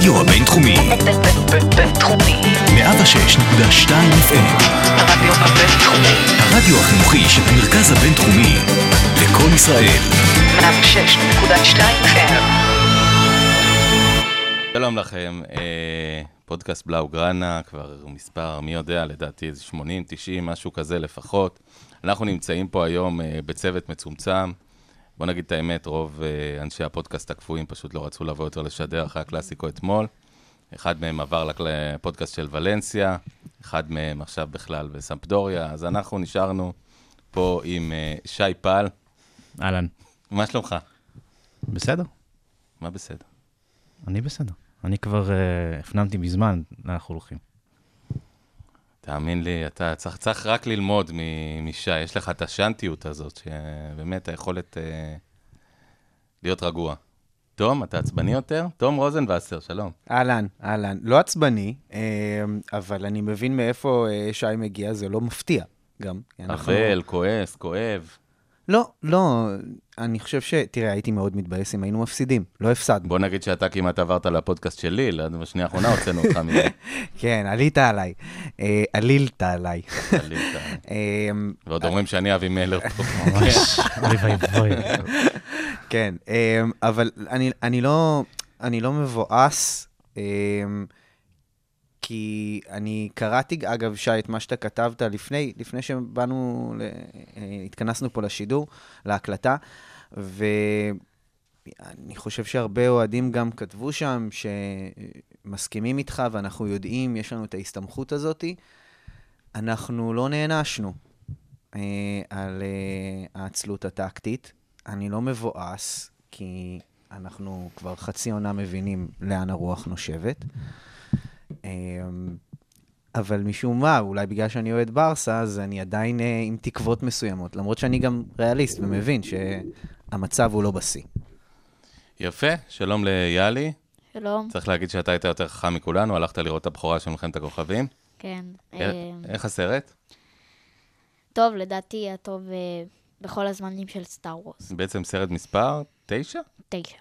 הרדיו הבינתחומי, בינתחומי. 106.2 FM, הרדיו הבינתחומי. הרדיו החינוכי של המרכז הבינתחומי, לקום ישראל, 106.2 FM. שלום לכם, אה, פודקאסט בלאו גראנה, כבר מספר, מי יודע, לדעתי איזה 80, 90, משהו כזה לפחות. אנחנו נמצאים פה היום אה, בצוות מצומצם. בוא נגיד את האמת, רוב אה, אנשי הפודקאסט הקפואים פשוט לא רצו לבוא יותר לשדר אחרי הקלאסיקו אתמול. אחד מהם עבר לפודקאסט של ולנסיה, אחד מהם עכשיו בכלל בסמפדוריה, אז אנחנו נשארנו פה עם אה, שי פל. אהלן. מה שלומך? בסדר, מה בסדר? אני בסדר. אני כבר uh, הפנמתי מזמן לאן אנחנו הולכים. תאמין לי, אתה צריך, צריך רק ללמוד משי, יש לך את השאנטיות הזאת, שבאמת היכולת אה, להיות רגוע. תום, אתה עצבני יותר? תום רוזנבסר, שלום. אהלן, אהלן. לא עצבני, אה, אבל אני מבין מאיפה אה, שי מגיע, זה לא מפתיע גם. כי אנחנו- אבל, כועס, כואב. לא, לא, אני חושב ש... תראה, הייתי מאוד מתבאס אם היינו מפסידים, לא הפסדנו. בוא נגיד שאתה כמעט עברת לפודקאסט שלי, בשנייה האחרונה הוצאנו אותך מזה. כן, עלית עליי. אה, עלילת עליי. עלית. אה, ועוד אומרים שאני אבי מלר פה. ממש, אוי ואבוי. כן, אה, אבל אני, אני, לא, אני לא מבואס, אה, כי אני קראתי, אגב, שי, את מה שאתה כתבת לפני, לפני שבאנו, אה, התכנסנו פה לשידור, להקלטה, ואני חושב שהרבה אוהדים גם כתבו שם שמסכימים איתך, ואנחנו יודעים, יש לנו את ההסתמכות הזאת. אנחנו לא נענשנו אה, על אה, העצלות הטקטית. אני לא מבואס, כי אנחנו כבר חצי עונה מבינים לאן הרוח נושבת. אה, אבל משום מה, אולי בגלל שאני אוהד ברסה, אז אני עדיין אה, עם תקוות מסוימות, למרות שאני גם ריאליסט ומבין שהמצב הוא לא בשיא. יפה, שלום ליאלי. שלום, צריך להגיד שאתה היית יותר חכם מכולנו, הלכת לראות את הבכורה של מלחמת הכוכבים. כן. איך- אה, איך הסרט? טוב, לדעתי הטוב אה, בכל הזמנים של סטאר וורס. בעצם סרט מספר תשע? תשע.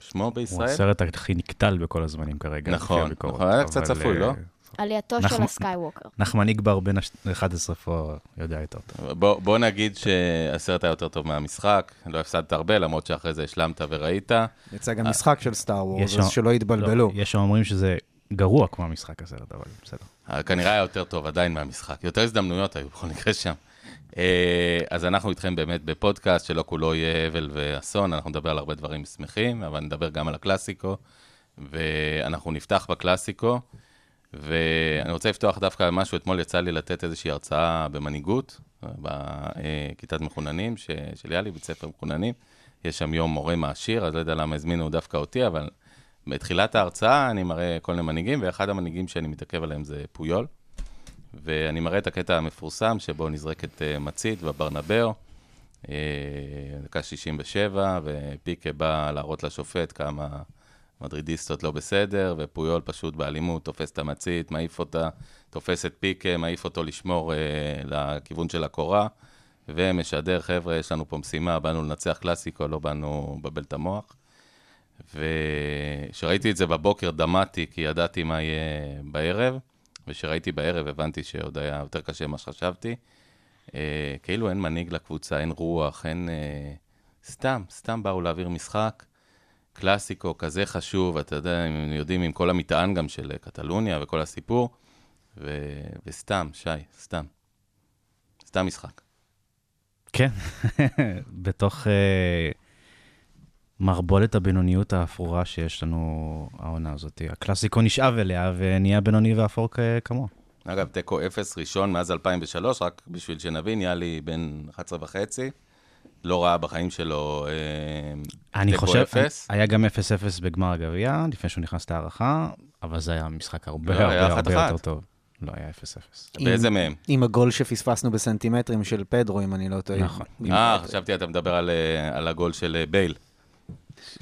שמו הוא בישראל? הסרט הכי נקטל בכל הזמנים כרגע. נכון. נכון, היה קצת צפוי, אה, לא? עלייתו אנחנו- של הסקייווקר. נחמן יגבר בין ה-11 פה יודע יותר טוב. בוא, בוא נגיד שהסרט היה יותר טוב מהמשחק, לא הפסדת הרבה, למרות שאחרי זה השלמת וראית. יצא גם משחק של סטאר וורס, יש אז שלא יתבלבלו. לא, יש שאומרים שזה גרוע כמו המשחק הסרט, אבל בסדר. אה, כנראה היה יותר טוב עדיין מהמשחק. יותר הזדמנויות היו בכל מקרה שם. אה, אז אנחנו איתכם באמת בפודקאסט שלא כולו יהיה אבל ואסון, אנחנו נדבר על הרבה דברים שמחים, אבל נדבר גם על הקלאסיקו, ואנחנו נפתח בקלאסיקו, ואני רוצה לפתוח דווקא משהו, אתמול יצא לי לתת איזושהי הרצאה במנהיגות, אה, בכיתת מחוננים ש- של יאלי, בית ספר מחוננים. יש שם יום מורה מעשיר, אז לא יודע למה הזמינו דווקא אותי, אבל בתחילת ההרצאה אני מראה כל מיני מנהיגים, ואחד המנהיגים שאני מתעכב עליהם זה פויול. ואני מראה את הקטע המפורסם שבו נזרקת אה, מצית בברנבר, אה, דקה 67, ופיקה בא להראות לשופט כמה מדרידיסטות לא בסדר, ופויול פשוט באלימות תופס את המצית, מעיף אותה, תופס את פיקה, מעיף אותו לשמור אה, לכיוון של הקורה, ומשדר, חבר'ה, יש לנו פה משימה, באנו לנצח קלאסיקו, לא באנו לבלבל את המוח. וכשראיתי את זה בבוקר דמעתי, כי ידעתי מה יהיה בערב, וכשראיתי בערב הבנתי שעוד היה יותר קשה ממה שחשבתי. אה, כאילו אין מנהיג לקבוצה, אין רוח, אין... אה, סתם, סתם באו להעביר משחק. קלאסיקו כזה חשוב, אתה יודע, הם יודעים עם כל המטען גם של אה, קטלוניה וכל הסיפור, ו... וסתם, שי, סתם. סתם משחק. כן, בתוך אה, מערבולת הבינוניות האפורה שיש לנו העונה הזאת. הקלאסיקו נשאב אליה ונהיה בינוני ואפור כמוה. אגב, תיקו אפס ראשון מאז 2003, רק בשביל שנבין, יאלי בן 11 וחצי, לא ראה בחיים שלו אה, אני חושב, אפס. היה גם 0-0 בגמר הגביע, לפני שהוא נכנס להערכה, אבל זה היה משחק הרבה לא, הרבה הרבה. יותר טוב. לא, היה 0-0. באיזה מהם? עם הגול שפספסנו בסנטימטרים של פדרו, אם אני לא טועה. נכון. אה, חשבתי אתה מדבר על, אה, על הגול של אה, בייל,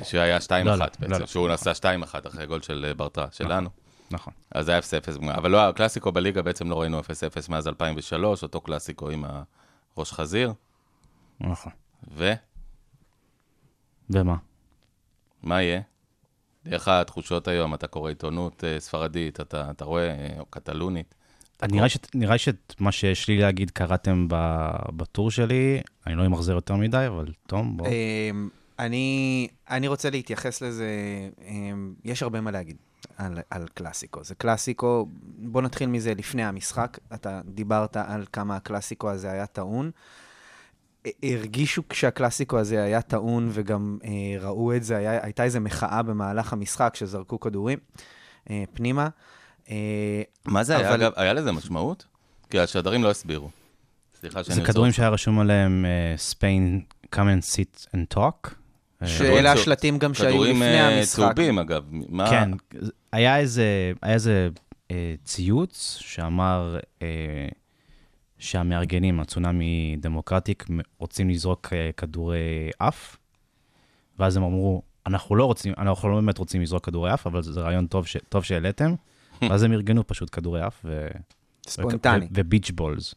שהיה 2-1 לא, לא, בעצם, לא, לא. שהוא נסע 2-1 אחרי הגול של ברטרה, שלנו. נכון. אז זה היה 0-0, אבל לא, הקלאסיקו בליגה בעצם לא ראינו 0-0 מאז 2003, אותו קלאסיקו עם הראש חזיר, נכון. ו... ומה? מה יהיה? איך התחושות היום? אתה קורא עיתונות אה, ספרדית, אתה, אתה רואה, אה, או קטלונית. אתה נראה שאת- נראה שאת מה שיש לי להגיד קראתם ב- בטור שלי, אני לא אמחזר יותר מדי, אבל תום, בוא. אמ, אני, אני רוצה להתייחס לזה, אמ, יש הרבה מה להגיד על, על קלאסיקו. זה קלאסיקו, בוא נתחיל מזה לפני המשחק. אתה דיברת על כמה הקלאסיקו הזה היה טעון. ה- הרגישו כשהקלאסיקו הזה היה טעון וגם אה, ראו את זה, היה, הייתה איזו מחאה במהלך המשחק שזרקו כדורים אה, פנימה. אה, מה זה היה, אבל- אגב? היה לזה משמעות? כי השדרים לא הסבירו. סליחה שאני זה כדורים. שהיה רשום עליהם אה, Spain, come and sit and talk. אה, שאלה צהוב- השלטים גם שהיו כדורים לפני אה, המשחק. צהובים, אגב. מה... כן, היה איזה, היה איזה אה, ציוץ שאמר אה, שהמארגנים, הצונאמי דמוקרטיק, רוצים לזרוק אה, כדורי עף, ואז הם אמרו, אנחנו לא רוצים, אנחנו לא באמת רוצים לזרוק כדורי עף, אבל זה רעיון טוב, ש, טוב שהעליתם, ואז הם ארגנו פשוט כדורי עף ו... ספונטני. ו- וביץ' בולס,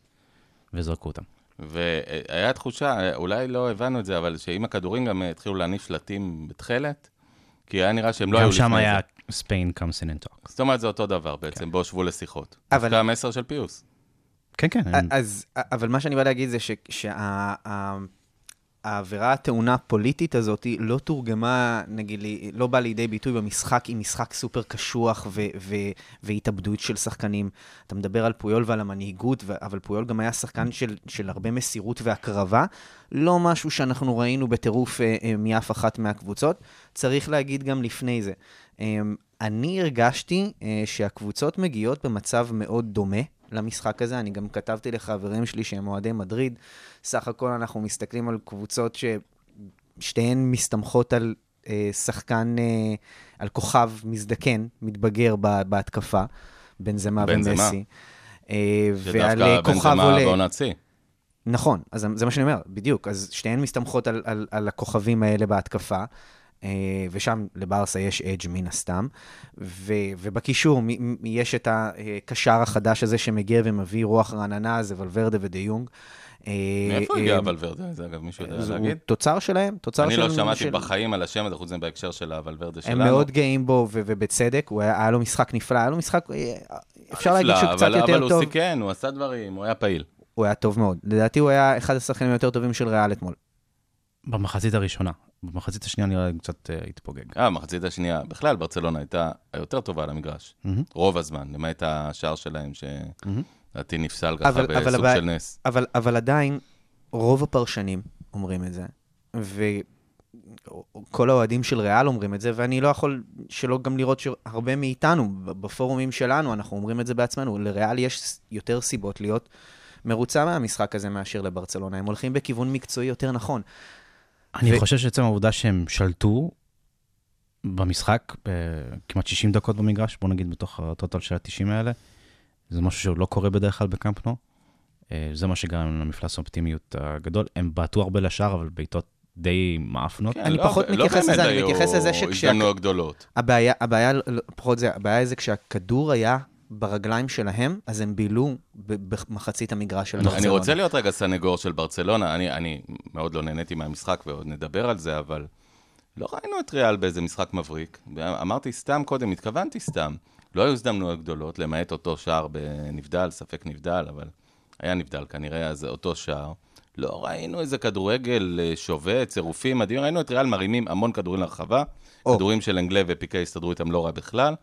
וזרקו אותם. והיה תחושה, אולי לא הבנו את זה, אבל שאם הכדורים גם התחילו להניף שלטים בתכלת, כי היה נראה שהם לא היו גם לפני שם זה. היה Spain comes in and talk. זאת אומרת, זה אותו דבר בעצם, בואו שבו לשיחות. אבל- דווקא המסר של פיוס. כן, כן, אז, אבל מה שאני בא להגיד זה שהעבירה הטעונה הפוליטית הזאת לא תורגמה, נגיד, לא באה לידי ביטוי במשחק עם משחק סופר קשוח והתאבדות של שחקנים. אתה מדבר על פויול ועל המנהיגות, אבל פויול גם היה שחקן של, של הרבה מסירות והקרבה. לא משהו שאנחנו ראינו בטירוף אה, אה, מאף אחת מהקבוצות. צריך להגיד גם לפני זה. אה, אני הרגשתי שהקבוצות מגיעות במצב מאוד דומה למשחק הזה. אני גם כתבתי לחברים שלי שהם אוהדי מדריד. סך הכל אנחנו מסתכלים על קבוצות ששתיהן מסתמכות על אה, שחקן, אה, על כוכב מזדקן, מתבגר ב- בהתקפה, בנזמה בנזמה. ומסי. אה, ועל אה, שדווקא כוכב בנזמה עולה. בעונת שיא. נכון, אז זה מה שאני אומר, בדיוק. אז שתיהן מסתמכות על, על, על הכוכבים האלה בהתקפה, ושם לברסה יש אדג' מן הסתם. ו, ובקישור מ, מ, יש את הקשר החדש הזה שמגיע ומביא רוח רעננה, זה ולוורדה ודי יונג. אה, מאיפה אה, הגיע ולוורדה? זה אגב מישהו יודע להגיד? תוצר שלהם, תוצר אני של... לא שמעתי של... בחיים על השם הזה, חוץ מזה בהקשר של הוולוורדה שלנו. הם מאוד גאים בו, ו- ובצדק, הוא היה, היה לו משחק נפלא, היה לו משחק, אה, אפשר להגיד שהוא קצת אבל- יותר אבל הוא טוב. סיכן, הוא עשה דברים, הוא היה פעיל. הוא היה טוב מאוד. לדעתי הוא היה אחד השחקנים היותר טובים של ריאל אתמול. במחצית הראשונה. במחצית השנייה נראה לי קצת אה, התפוגג. אה, מחצית השנייה. בכלל, ברצלונה הייתה היותר טובה על המגרש. מהמם. רוב הזמן, למעט השער שלהם. שלדעתי נפסל ככה אבל- אבל בסוג הבעיה- של נס. אבל, אבל עדיין, רוב הפרשנים אומרים את זה, וכל האוהדים של ריאל אומרים את זה, ואני לא יכול שלא גם לראות שהרבה מאיתנו, בפורומים שלנו, אנחנו אומרים את זה בעצמנו, לריאל יש יותר סיבות להיות מרוצה מהמשחק הזה מאשר לברצלונה. הם הולכים בכיוון מקצועי יותר נכון. אני ו- חושב שעצם העובדה שהם שלטו במשחק, אה, כמעט 60 דקות במגרש, בוא נגיד בתוך הטוטל של ה-90 האלה, זה משהו שלא קורה בדרך כלל בקמפ נו. אה, זה מה שגרם למפלס האופטימיות הגדול. הם בעטו הרבה לשער, אבל בעיטות די מאפנות. כן, אני לא- פחות לא מתייחס לזה, אני מתייחס לזה שכשה- הזדמנויות גדולות. הבעיה, הבעיה, פחות זה, הבעיה זה כשהכדור היה ברגליים שלהם, אז הם בילו במחצית המגרש של ברצלונה. אני רוצה להיות רגע סנגור של ברצלונה, אני, אני מאוד לא נהניתי מהמשחק ועוד נדבר על זה, אבל לא ראינו את ריאל באיזה משחק מבריק. אמרתי סתם קודם, התכוונתי סתם. לא היו הזדמנויות גדולות, למעט אותו שער בנבדל, ספק נבדל, אבל היה נבדל כנראה, אז אותו שער. לא ראינו איזה כדורגל אה, שובה, צירופים מדהים, ראינו את ריאל מרימים המון כדורים לרחבה, או. כדורים של אנגלה ופיקה הסתדרו איתם לא רע בכלל.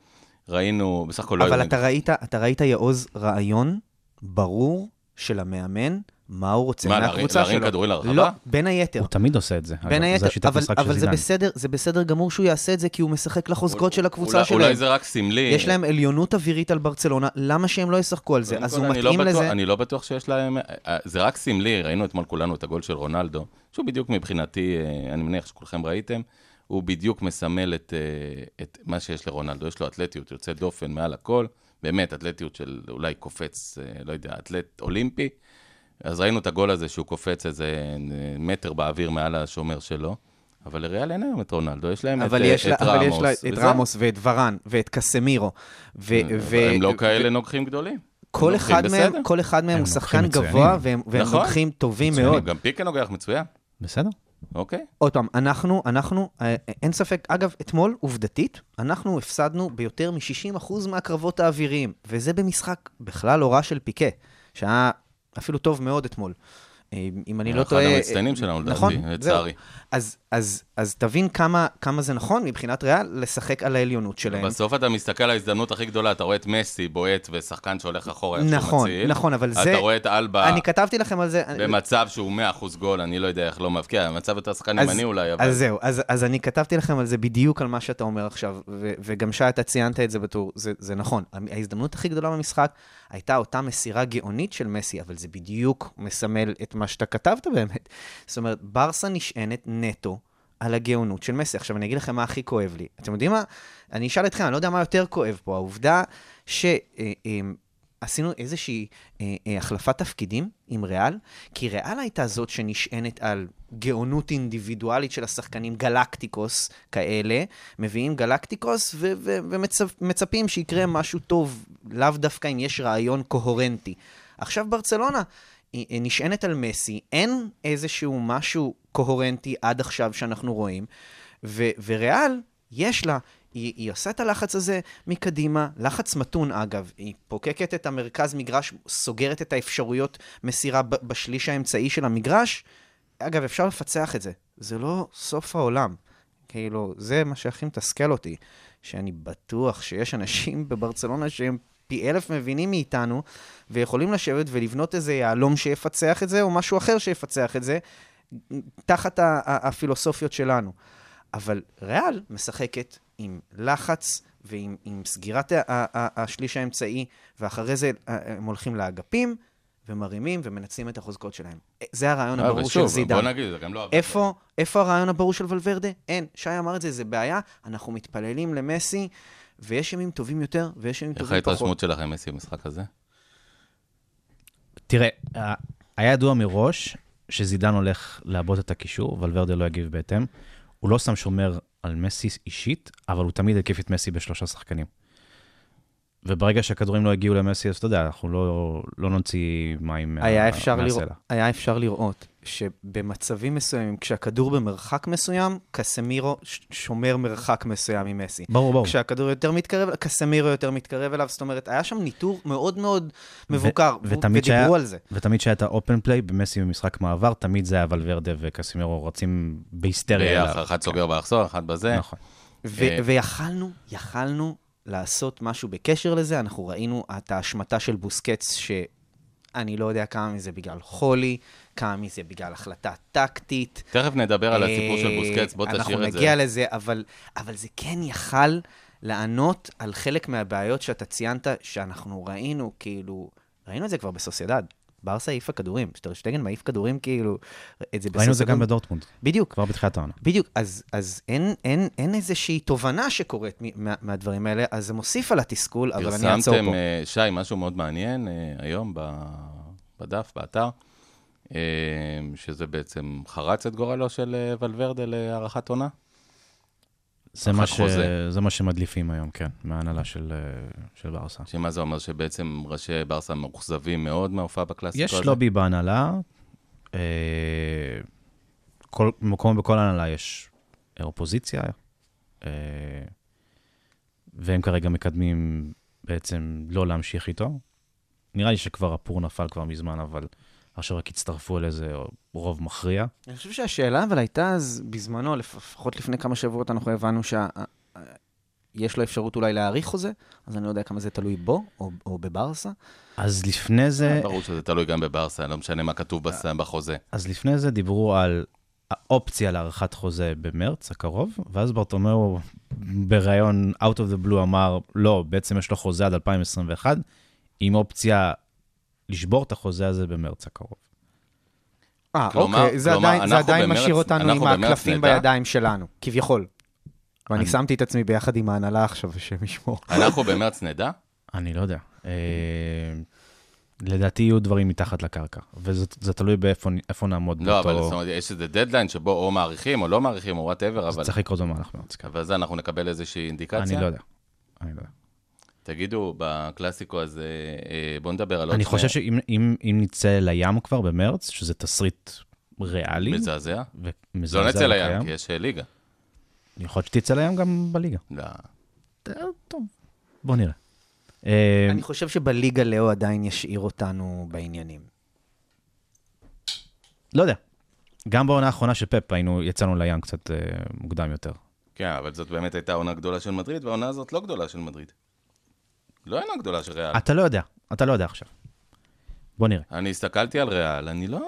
ראינו, בסך הכל לא אבל היו... אתה ראית, אתה ראית, יעוז, רעיון ברור של המאמן, מה הוא רוצה מה, מהקבוצה שלו. להרים כדורים לרחבה? לא, בין היתר. הוא תמיד עושה את זה. אגב, בין זה היתר, אבל, אבל זה. בסדר, זה בסדר גמור שהוא יעשה את זה, כי הוא משחק לחוזקות של הקבוצה אולי, שלהם. אולי זה רק סמלי. יש להם עליונות אווירית על ברצלונה, למה שהם לא ישחקו על זה? אז כל, הוא אני לא מתאים בטוח- לזה. אני לא בטוח שיש להם... אה, זה רק סמלי, ראינו אתמול כולנו את הגול של רונלדו, שהוא בדיוק מבחינתי, אה, אני מניח שכולכם ראיתם, הוא בדיוק מסמל את, אה, את מה שיש לרונלדו. יש לו אתלטיות יוצאת דופן מעל הכל, באמת, אתלטיות של אולי קופץ, אה, לא יודע, אתלט אולימפי. אז ראינו את הגול הזה שהוא קופץ איזה אה, מטר באוויר מעל השומר שלו. אבל לריאל אין היום את רונלדו, יש להם אבל את, יש, לה, את אבל יש רמוס. לה את. רמוס ואת ורן ואת קסמירו. ו- ו- הם לא ו- כאלה נוגחים גדולים. כל אחד, מהם. כל אחד מהם הם הוא שחקן מצוינים. גבוה, והם, והם נכון. נוגחים טובים מצוינים, מאוד. גם פיקה נוגח מצוין. בסדר. אוקיי. עוד פעם, אנחנו, אנחנו, אה, אין ספק, אגב, אתמול, עובדתית, אנחנו הפסדנו ביותר מ-60% מהקרבות האוויריים, וזה במשחק בכלל לא רע של פיקה, שהיה אפילו טוב מאוד אתמול. אה, אם אני לא אחד טועה... המצטיינים אה, שלנו, לדעתי, נכון, לצערי. אז, אז, אז תבין כמה, כמה זה נכון מבחינת ריאל לשחק על העליונות שלהם. בסוף אתה מסתכל על ההזדמנות הכי גדולה, אתה רואה את מסי בועט ושחקן שהולך אחורה, איך שהוא נכון, מציל. נכון, אבל זה... אתה רואה את אלבה אני כתבתי לכם על זה. במצב שהוא 100% גול, אני לא יודע איך לא מבקיע, מצב יותר שחקן ימני אולי, אבל... אז זהו, אז, אז אני כתבתי לכם על זה בדיוק על מה שאתה אומר עכשיו, ו, וגם שי, אתה ציינת את זה בתור, זה, זה נכון. ההזדמנות הכי גדולה במשחק הייתה אותה מסירה גאונית של מסי, אבל זה בדיוק מסמל את מה שאתה כתבת באמת. זאת אומרת, ברסה נשענת נטו על הגאונות של מסי. עכשיו, אני אגיד לכם מה הכי כואב לי. אתם יודעים מה? אני אשאל אתכם, אני לא יודע מה יותר כואב פה, העובדה שעשינו איזושהי אה, אה, החלפת תפקידים עם ריאל, כי ריאל הייתה זאת שנשענת על גאונות אינדיבידואלית של השחקנים, גלקטיקוס כאלה, מביאים גלקטיקוס ו- ו- ומצפים שיקרה משהו טוב, לאו דווקא אם יש רעיון קוהרנטי. עכשיו ברצלונה היא היא נשענת על מסי, אין איזשהו משהו קוהרנטי עד עכשיו שאנחנו רואים, ו- וריאל, יש לה, היא, היא עושה את הלחץ הזה מקדימה, לחץ מתון אגב, היא פוקקת את המרכז מגרש, סוגרת את האפשרויות מסירה בשליש האמצעי של המגרש. אגב, אפשר לפצח את זה, זה לא סוף העולם. כאילו, זה מה שהכי מתסכל אותי, שאני בטוח שיש אנשים בברצלונה שהם פי אלף מבינים מאיתנו, ויכולים לשבת ולבנות איזה יהלום שיפצח את זה, או משהו אחר שיפצח את זה, תחת הפילוסופיות שלנו. אבל ריאל משחקת עם לחץ ועם עם סגירת ה- ה- ה- השליש האמצעי, ואחרי זה אה, הם הולכים לאגפים, ומרימים ומנצלים את החוזקות שלהם. זה הרעיון אה, הברור של ושוב, זידן. בוא נגיד, זה גם לא... עבד. איפה, איפה הרעיון הברור של ולוורדה? אין. שי אמר את זה, זה בעיה. אנחנו מתפללים למסי, ויש ימים טובים יותר, ויש ימים איך טובים פחות. ההתרשמות שלכם, מסי, במשחק הזה? תראה, ה- היה ידוע מראש שזידן הולך לעבות את הקישור, ולוורדה לא יגיב בהתאם. הוא לא שם שומר על מסי אישית, אבל הוא תמיד הקיף את מסי בשלושה שחקנים. וברגע שהכדורים לא הגיעו למסי, אז אתה יודע, אנחנו לא, לא נוציא מים מה- היה אפשר, מהסלע. לראות, היה אפשר לראות שבמצבים מסוימים, כשהכדור במרחק מסוים, קסמירו שומר מרחק מסוים ממסי. ברור, ברור. כשהכדור יותר מתקרב, קסמירו יותר מתקרב אליו, זאת אומרת, היה שם ניטור מאוד מאוד מבוקר, ו- ותמיד ודיברו שהיה- על זה. ותמיד כשהיה את האופן פליי במסי במשחק מעבר, תמיד זה היה ולוורדה וקסימירו רצים בהיסטריה. ביחד, אחד סוגר באחסור, אחד בזה. נכון. ו- אה, ויכלנו, יכלנו לעשות משהו בקשר לזה. אנחנו ראינו את ההשמטה של בוסקץ, שאני לא יודע כמה מזה בגלל חולי, כמה מזה בגלל החלטה טקטית. תכף נדבר על הסיפור של אה, בוסקץ, בוא תשאיר את אנחנו זה. נגיע לזה, אבל, אבל זה כן יכל לענות על חלק מהבעיות שאתה ציינת, שאנחנו ראינו, כאילו, ראינו את זה כבר בסוסיידד. ברסה העיפה כדורים, שטרשטגן מעיף כדורים, כאילו, את זה ראינו את זה גם. בדורטמונד, בדיוק. כבר בתחילת העונה. בדיוק, אז, אז אין, אין, אין איזושהי תובנה שקורית מ- מה, מהדברים האלה, אז זה מוסיף על התסכול, אבל אני אעצור פרסמתם, פה. אה, שי, משהו מאוד מעניין אה, היום ב- בדף, באתר, אה, שזה בעצם חרץ את גורלו של ולוורדה להארכת עונה? זה מה, ש... זה מה שמדליפים היום, כן, מההנהלה של, אה, של ברסה. שמה זה אומר שבעצם ראשי ברסה מאוכזבים מאוד מההופעה בקלאסיקו יש הזה? לובי בהנהלה, אה, כל מקום בכל הנהלה יש אופוזיציה, אה, והם כרגע מקדמים בעצם לא להמשיך איתו. נראה לי שכבר הפור נפל כבר מזמן, אבל עכשיו רק הצטרפו לאיזה רוב מכריע. אני חושב שהשאלה אבל הייתה אז, בזמנו, לפ- לפחות לפני כמה שבועות, אנחנו הבנו שיש לו אפשרות אולי להאריך חוזה, אז אני לא יודע כמה זה תלוי בו, או, או בברסה. אז לפני זה, ברור שזה תלוי גם בברסה, לא משנה מה כתוב בס- בחוזה. אז לפני זה דיברו על האופציה להארכת חוזה במרץ הקרוב, ואז ברטומיאו בריאיון Out of the Blue אמר, לא, בעצם יש לו חוזה עד 2021, עם אופציה לשבור את החוזה הזה במרץ הקרוב. אה, אוקיי, זה כלומר, עדיין, זה עדיין במרץ- משאיר אותנו עם הקלפים נדע. בידיים שלנו, כביכול. ואני אני- שמתי את עצמי ביחד עם ההנהלה עכשיו, השם ישמור. אנחנו במרץ נדע? אני לא יודע. אה, לדעתי יהיו דברים מתחת לקרקע, וזה זה תלוי באיפה איפה נעמוד לא, אבל זאת. אומרת, יש איזה דדליין שבו או מאריכים או לא מאריכים או whatever, זה אבל... צריך לקרות במהלך מרץ. אבל זה אנחנו נקבל איזושהי אינדיקציה. אני לא יודע. אני לא יודע. תגידו, בקלאסיקו הזה, אה, בואו נדבר על עוד אני שני- חושב שאם אם- אם נצא לים כבר במרץ, שזה תסריט ריאלי. מזעזע. ומזעזע לא נצא לים. כי יש אה, ליגה. יכול להיות שתצא לים גם בליגה. לא. טוב, בוא נראה. אה, אני חושב שבליגה לאו עדיין ישאיר אותנו בעניינים. לא יודע. גם בעונה האחרונה של פפ היינו, יצאנו לים קצת אה, מוקדם יותר. כן, אבל זאת באמת הייתה עונה גדולה של מדריד, והעונה הזאת לא גדולה של מדריד. לא עונה גדולה של ריאל. אתה לא יודע, אתה לא יודע עכשיו. בוא נראה. אני הסתכלתי על ריאל, אני לא...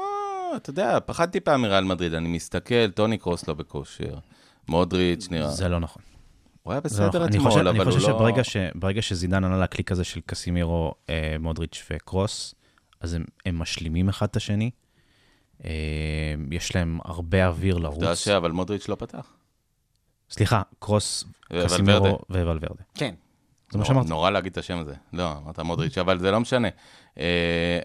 אתה יודע, פחדתי פעם מריאל מדריד, אני מסתכל, טוני קרוס לא בכושר, מודריץ' נראה... זה לא נכון. הוא היה לא בסדר נכון. אני חושב- אתמול, אני אבל הוא חושב לא... שברגע ש- ברגע שזידן ענה לקליק הזה של קסימירו, אה, מודריץ' וקרוס, אז הם, הם משלימים אחד את השני. אה, יש להם הרבה אוויר אתה יודע לרוץ. שאבל מודריץ' לא פתח. סליחה, קרוס. קסימירו וולברדה. כן. זה מה שאמרתי. נורא להגיד את השם הזה. לא, אמרת מודריץ', אבל זה לא משנה. אה,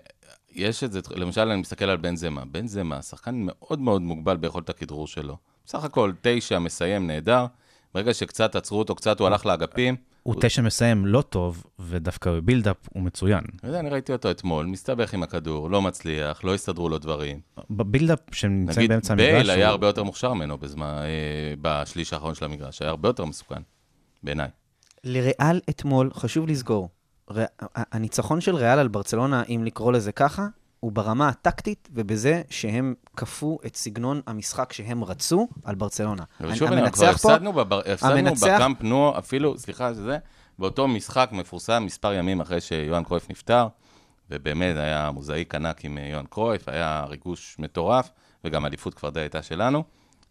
יש את זה, למשל, אני מסתכל על בן זמה. בן זמה, שחקן מאוד מאוד מוגבל ביכולת הכדרור שלו. בסך הכל תשע, מסיים נהדר. ברגע שקצת עצרו אותו, קצת הוא הלך לאגפים. הוא תשע מסיים לא טוב, ודווקא בבילדאפ הוא מצוין. אני ראיתי אותו אתמול, מסתבך עם הכדור, לא מצליח, לא הסתדרו לו דברים. בבילדאפ, שהם נמצאים נגיד, באמצע המגרש, בייל היה הרבה יותר מוכשר ממנו אה, בשליש האחרון של המגרש, היה הרבה יותר מסוכן, בעיניי. לריאל אתמול, חשוב לזכור, ר... הניצחון של ריאל על ברצלונה, אם לקרוא לזה ככה, הוא ברמה הטקטית ובזה שהם כפו את סגנון המשחק שהם רצו על ברצלונה. ושוב, אני אומר, כבר המנצח פה, הפסדנו, בבר... הפסדנו המנצח- בקאמפ נו, אפילו, סליחה שזה, באותו משחק מפורסם מספר ימים אחרי שיוהאן קרויף נפטר, ובאמת היה מוזאיק ענק עם אה, יוהאן קרויף, היה ריגוש מטורף, וגם האליפות כבר די הייתה שלנו,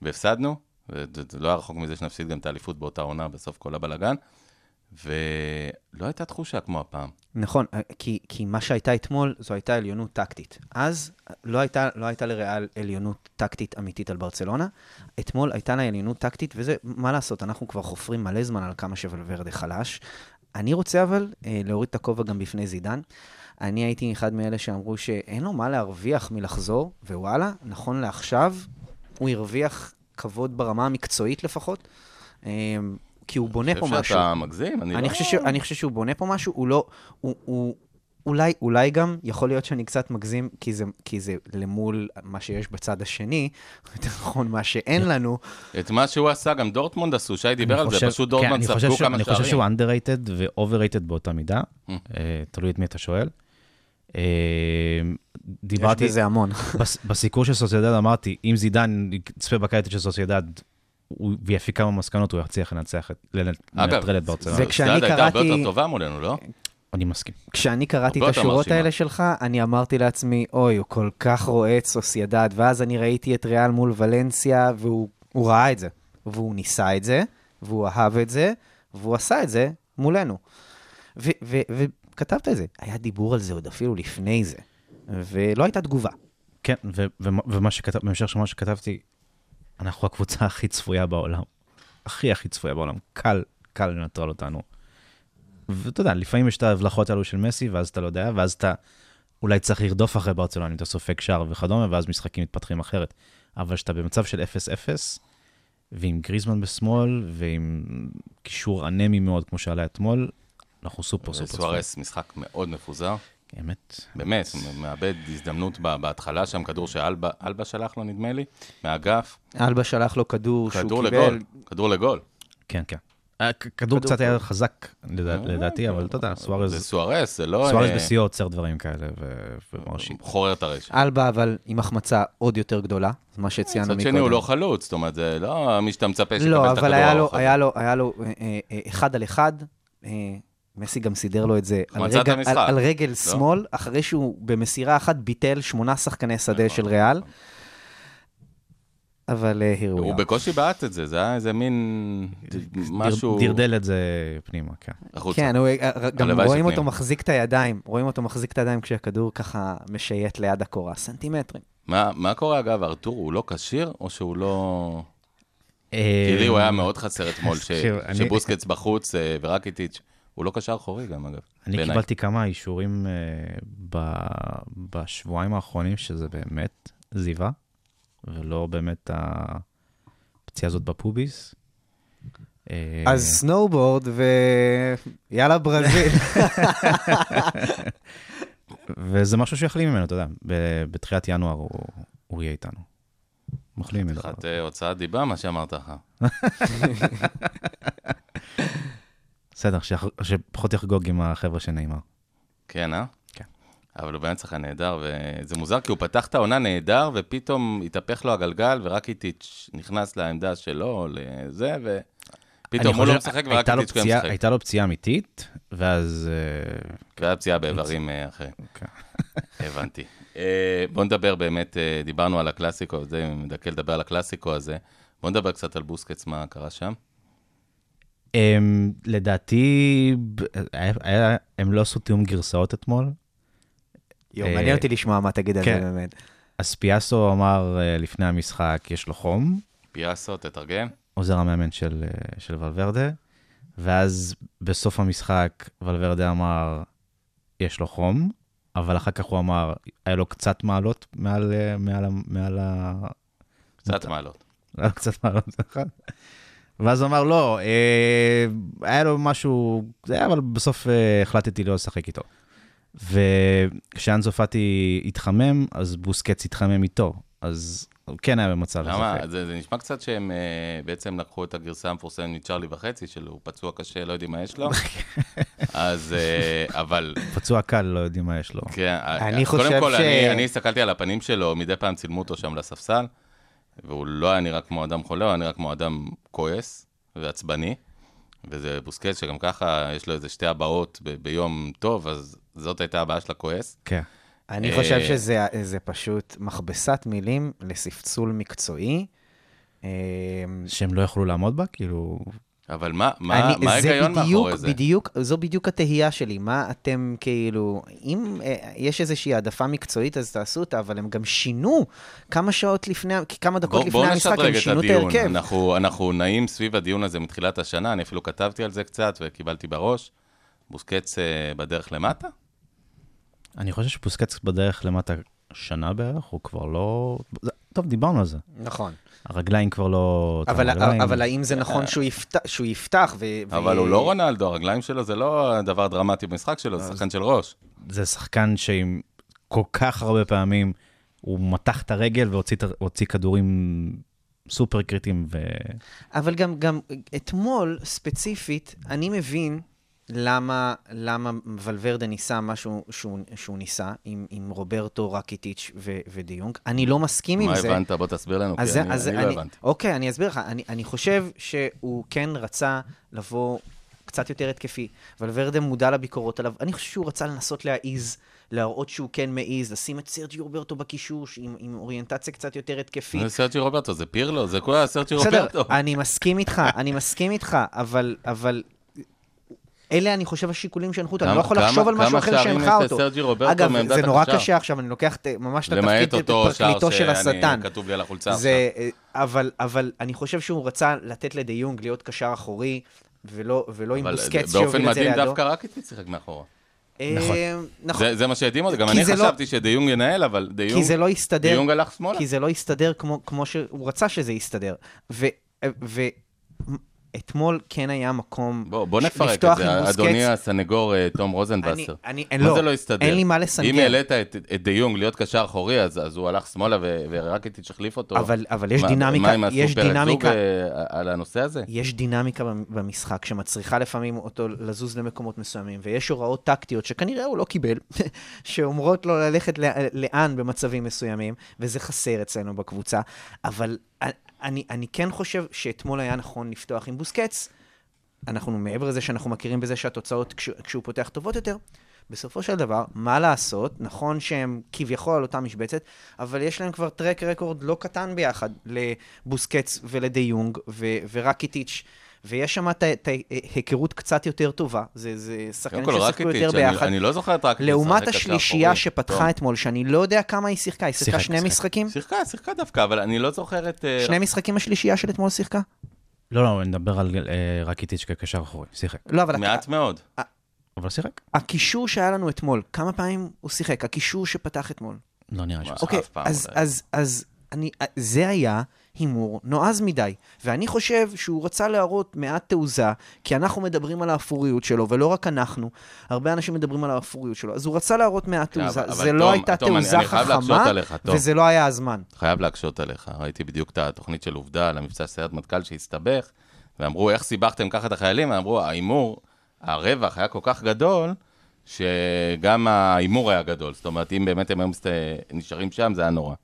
והפסדנו, וזה זה לא היה רחוק מזה שנפסיד גם את האליפות באותה עונה בסוף כל הבלגן, ולא הייתה תחושה כמו הפעם. נכון, כי, כי מה שהייתה אתמול, זו הייתה עליונות טקטית. אז לא הייתה, לא הייתה לריאל עליונות טקטית אמיתית על ברצלונה. אתמול הייתה לה עליונות טקטית, וזה, מה לעשות, אנחנו כבר חופרים מלא זמן על כמה שוולברדה חלש. אני רוצה אבל אה, להוריד את הכובע גם בפני זידן. אני הייתי אחד מאלה שאמרו שאין לו מה להרוויח מלחזור, ווואלה, נכון לעכשיו, הוא הרוויח כבוד ברמה המקצועית לפחות, אה, כי הוא בונה אני פה חושב משהו. שאתה מגזים, אני, אני, לא... חושב ש, אני חושב שהוא בונה פה משהו, הוא לא... הוא, הוא, אולי, אולי גם, יכול להיות שאני קצת מגזים, כי זה, כי זה למול מה שיש בצד השני, יותר נכון, מה שאין לנו. את מה שהוא עשה, גם דורטמונד עשו, שי דיבר אני על זה, חושב- פשוט כן, דורטמונד אני חושב ספגו כמה אני חושב שערים. שהוא underrated ו-overrated באותה מידה. אה, תלוי את מי אתה שואל. יש דיברתי, בזה המון. בס- בסיקור של סוסיידד אמרתי, אם זידן יצפה בקלטת של סוסיידד הוא- ויפיק כמה מסקנות, הוא יצליח לנצח את, לנטרל את ברצלונה. זה- וכשאני סטאד הייתה הרבה קראתי- יותר טובה מולנו, לא? אני מסכים. כשאני קראתי את השורות. האלה שלך, אני אמרתי לעצמי, אוי, הוא כל כך רואה את סוסיידד, ואז אני ראיתי את ריאל מול ולנסיה, והוא הוא ראה את זה, והוא ניסה את זה, והוא אהב את זה, והוא עשה את זה מולנו. וכתבת את זה, היה דיבור על זה עוד אפילו לפני זה, ולא הייתה תגובה. כן, ו- ומה- ומה שכתב, בהמשך של מה שכתבתי, אנחנו הקבוצה הכי צפויה בעולם. הכי הכי צפויה בעולם. קל, קל לנטרל אותנו. ואתה יודע, לפעמים יש את ההבלחות האלו של מסי, ואז אתה לא יודע, ואז אתה אולי צריך לרדוף אחרי ברצלונה, אם אתה סופג שער וכדומה, ואז משחקים מתפתחים אחרת. אבל כשאתה במצב של 0-0, ועם גריזמן בשמאל, ועם קישור אנמי מאוד, כמו שעלה אתמול, אנחנו סופר סופר צפויים. סוארס משחק מאוד מפוזר. אמת. באמת, הוא מאבד הזדמנות בהתחלה שם, כדור שאלבה אלבה שלח לו, נדמה לי, מהאגף. אלבה שלח לו כדור שהוא כדור קיבל. לגול, כדור לגול. כן, כן. הכ- כדור קצת היה חזק, לדע- לדעתי, אבל אתה יודע, אה, זה סוארז זה לא... סוארז אה, בשיאו עוצר דברים כאלה ו- ומרשים. חורר את הרשת. אלבה אבל עם החמצה עוד יותר גדולה, מה שציינו מצד מקודם. שני, הוא לא חלוץ, זאת אומרת, זה לא מי שאתה מצפה שיקבל את לא, הכדור אבל היה לו, אה, אה, אה, אחד על אחד. אה, מסי גם סידר לו את זה על, רגל, המשחק. על, על רגל לא? שמאל, אחרי שהוא במסירה אחת ביטל שמונה שחקני שדה נכון, של ריאל. נכון. אבל אה, here we הוא. בקושי בעט את זה, זה היה איזה מין משהו... דרדל את זה פנימה, כן. החוצה. כן, הוא, אה, גם הלוואי רואים. אותו מחזיק את הידיים, רואים אותו מחזיק את הידיים כשהכדור ככה משייט ליד הקורה, סנטימטרים. מה מה קורה, אגב, ארתור, הוא לא כשיר, או שהוא לא... אה, כי לי הוא היה מאוד חסר אתמול, שבוסקץ בחוץ אה, ורקיטיץ', הוא לא קשר אחורי גם, אגב. אני בעיניי. קיבלתי כמה אישורים אה, ב- בשבועיים האחרונים, שזה באמת זיווה, ולא באמת הפציעה הזאת בפוביס. אה, אז snowboard ויאללה ברזיל. וזה משהו שיחלים ממנו, אתה יודע, בתחילת ינואר הוא- הוא יהיה איתנו. אוכלים מדבר. חתיכת אה, הוצאת דיבה, מה שאמרת לך. בסדר, שפחות יחגוג עם החבר'ה של ניימאר. כן, אה? כן. אבל הוא באמת שחקן נהדר, וזה מוזר, כי הוא פתח את העונה נהדר, ופתאום התהפך לו הגלגל, ורקיטיץ' נכנס לעמדה שלו, לזה, ופתאום אני הוא לא משחק, ורק הייתה איטיץ' כן משחק. הייתה לו פציעה אמיתית, ואז... אה, והיה פציעה באיברים אה, אחרים. כן. הבנתי. אה, בוא נדבר באמת, דיברנו על הקלאסיקו, זה מדכא לדבר על הקלאסיקו הזה. בוא נדבר קצת על בוסקץ, מה קרה שם. הם, לדעתי, היה- היה- הם לא עשו תיאום גרסאות אתמול. יואו, אה, מעניין אותי לשמוע מה תגיד על זה כן. באמת. אז פיאסו אמר אה, לפני המשחק, יש לו חום, פיאסו, תתרגם. עוזר המאמן של, אה, של ולוורדה, ואז בסוף המשחק ולוורדה אמר, יש לו חום, אבל אחר כך הוא אמר, היה לו קצת מעלות מעל, אה, מעל, מעל ה... קצת מעלות. היה לו קצת מעלות, נכון? ואז הוא אמר, לא, אה, היה לו משהו, זה היה, אבל בסוף אה, החלטתי לא לשחק איתו. וכשאנזו פאטי התחמם, אז בוסקץ התחמם איתו, אז הוא כן היה במצב למה? לשחק. זה, זה נשמע קצת שהם אה, בעצם לקחו את הגרסה המפורסמת מצ'רלי וחצי, שלו, הוא פצוע קשה, לא יודעים מה יש לו. אז, אה, אבל, פצוע קל, לא יודעים מה יש לו. כן, אני קודם חושב כל, ש- אני, אני הסתכלתי על הפנים שלו, מדי פעם צילמו אותו שם לספסל, והוא לא היה נראה כמו אדם חולה, הוא היה נראה כמו אדם כועס ועצבני. וזה בוסקט שגם ככה יש לו איזה שתי הבעות ב- ביום טוב, אז זאת הייתה הבעיה של הכועס. כן. אני אה, חושב שזה זה פשוט מכבסת מילים לספצול מקצועי. אה, שהם לא יכלו לעמוד בה, כאילו... אבל מה, מה, אני- מה זה ההיגיון בדיוק, מאחורי זה? בדיוק, זו בדיוק התהייה שלי, מה אתם כאילו, אם אה, יש איזושהי העדפה מקצועית, אז תעשו אותה, אבל הם גם שינו כמה שעות לפני, כמה דקות בוא, לפני בואו המשחק, הם שינו את. ההרכב. אנחנו, אנחנו נעים סביב הדיון הזה מתחילת השנה, אני אפילו כתבתי על זה קצת וקיבלתי בראש. בוסקץ אה, בדרך למטה? אני חושב שפוסקץ בדרך למטה שנה בערך, הוא כבר לא... טוב, דיברנו על זה. נכון. הרגליים כבר לא... אבל, רגליים. אבל האם זה נכון שהוא יפתח, שהוא יפתח ו... אבל ו- הוא לא רונלדו, הרגליים שלו זה לא דבר דרמטי במשחק שלו, זה שחקן של ראש. זה שחקן שעם כל כך הרבה פעמים הוא מתח את הרגל והוציא כדורים סופר קריטיים, ו... אבל גם, גם אתמול, ספציפית, אני מבין למה, למה ולוורדה ניסה משהו שהוא, שהוא ניסה עם, עם רוברטו, רקיטיץ' ו, ודיונג. אני לא מסכים עם מה זה. הבנת? בוא תסביר לנו, כי אז, זה- אני אז אני לא הבנתי. אוקיי, אני אסביר לך. אני, אני חושב שהוא כן רצה לבוא קצת יותר התקפי, אבל ורדה מודע לביקורות עליו. אני חושב שהוא רצה לנסות להעיז, להראות שהוא כן מעיז, לשים את סרג'י רוברטו בקישוש עם, עם אוריינטציה קצת יותר התקפית. זה סרג'י רוברטו, זה פירלו, זה כל הסרג'י בסדר, רוברטו. אני מסכים איתך, אני מסכים איתך, אבל, אבל אלה, אני חושב, השיקולים שהנחו אותו. אני לא כמה- יכול לחשוב על כמה- משהו אחר כמה שהנחה את אותו. אגב, זה נורא? קשה עכשיו, אני לוקח את- ממש את התפקיד, פרקליטו של השטן. כתוב לי על החולצה עכשיו. זה, אה, אבל, אבל אני חושב שהוא רצה לתת לדי יונג להיות קשר אחורי, ולא, ולא עם בוסקץ באופן שיוביל את זה מדהים לידו. דווקא רקיטיץ' שיחק מאחורה. אה, נכון. זה, זה מה שהדהים אותי, גם כי אני לא- חשבתי שדיונג ינהל, אבל כי דיונג, זה לא הסתדר. דיונג הלך שמאלה. כי זה לא הסתדר כמו, כמו שהוא רצה שזה יסתדר. ואתמול כן היה מקום בוא, בוא נפרק את זה. אדוני הסנגור אה, תום אני, רוזנבסר. אני, אין, מה לא, זה לא הסתדר? אין לי מה לסנגר. אם העלית את, את דיונג להיות קשר אחורי, אז, אז הוא הלך שמאלה ו- ורקיטיץ' החליף אותו. אבל, אבל יש מה- דינמיקה, מה, עשו יש דינמיקה, זוג אה, על הנושא הזה? יש דינמיקה במ- במשחק שמצריכה לפעמים אותו לזוז למקומות מסוימים, ויש הוראות טקטיות שכנראה הוא לא קיבל, שאומרות לו ללכת לא- לאן במצבים מסוימים, וזה חסר אצלנו בקבוצה. אבל אני, אני כן חושב שאתמול היה נכון לפתוח עם בוסקץ. אנחנו מעבר לזה שאנחנו מכירים בזה שהתוצאות כש, כשהוא פותח טובות יותר, בסופו של דבר, מה לעשות? נכון שהם כביכול על אותה משבצת, אבל יש להם כבר טרק רקורד לא קטן ביחד לבוסקץ ולדי יונג ו- ורקיטיץ', ויש שם את ההיכרות קצת יותר טובה. זה, זה שחקנים ששיחקו יותר רקיטיץ', אני, ביחד. אני לא זוכר את רקיטיץ' לעומת השלישייה. שפתחה טוב. אתמול, שאני לא יודע כמה היא שיחקה, היא שיחקה שיחק, שני שיחק. משחקים? שיחקה, שיחקה דווקא, אבל אני לא זוכר את... אה, שני משחקים השלישייה של אתמול שיחקה? לא, לא, אני מדבר על אה, רקיטיץ' כקשר אחורי, שיחק. לא, אבל מעט מאוד. אבל שיחק. הקישור שהיה לנו אתמול, כמה פעמים הוא שיחק? הקישור שפתח אתמול. לא נראה? שהוא אוקיי, אף פעם אז, לא. אז, אז אני, זה היה הימור נועז מדי. ואני חושב שהוא רצה להראות מעט תעוזה, כי אנחנו מדברים על האפוריות שלו, ולא רק אנחנו, הרבה אנשים מדברים על האפוריות שלו, אז הוא רצה להראות מעט כן, תעוזה. אבל- זה אבל לא תום, הייתה תום, אני- תעוזה אני חכמה, עליך, תום. וזה לא היה הזמן. חייב להקשות עליך. ראיתי בדיוק את התוכנית של עובדה על המבצע סיירת מטכ"ל שהסתבך, ואמרו, איך סיבכתם ככה את החיילים? אמרו, ההימור, הרווח היה כל כך גדול, שגם ההימור היה גדול. זאת אומרת, אם באמת הם היו. נשארים שם, זה היה נורא.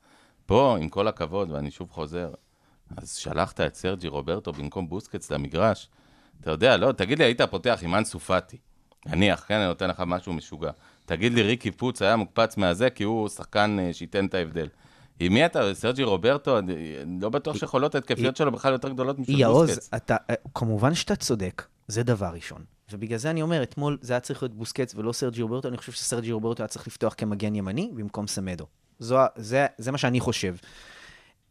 פה, עם כל הכבוד, ואני שוב חוזר, אז שלחת את סרג'י רוברטו במקום בוסקץ למגרש. אתה יודע, לא, תגיד לי, היית פותח עם אנסו פאטי. נניח, כן, אני נותן לך משהו משוגע. תגיד לי, ריקי פוץ היה מוקפץ מהזה, כי הוא שחקן אה, שייתן את ההבדל. עם מי אתה? סרג'י רוברטו? לא בטוח שיכולות ההתקפיות שלו בכלל יותר גדולות משל יעוז, בוסקץ. אתה, אה, כמובן שאתה צודק, זה דבר ראשון. ובגלל זה אני אומר, אתמול זה היה צריך להיות בוסקץ ולא סרג'י רוברטו, אני חושב שסרג'י רוברטו היה צריך לפתוח כמגן ימני במקום סמדו. זו, זה, זה מה שאני חושב.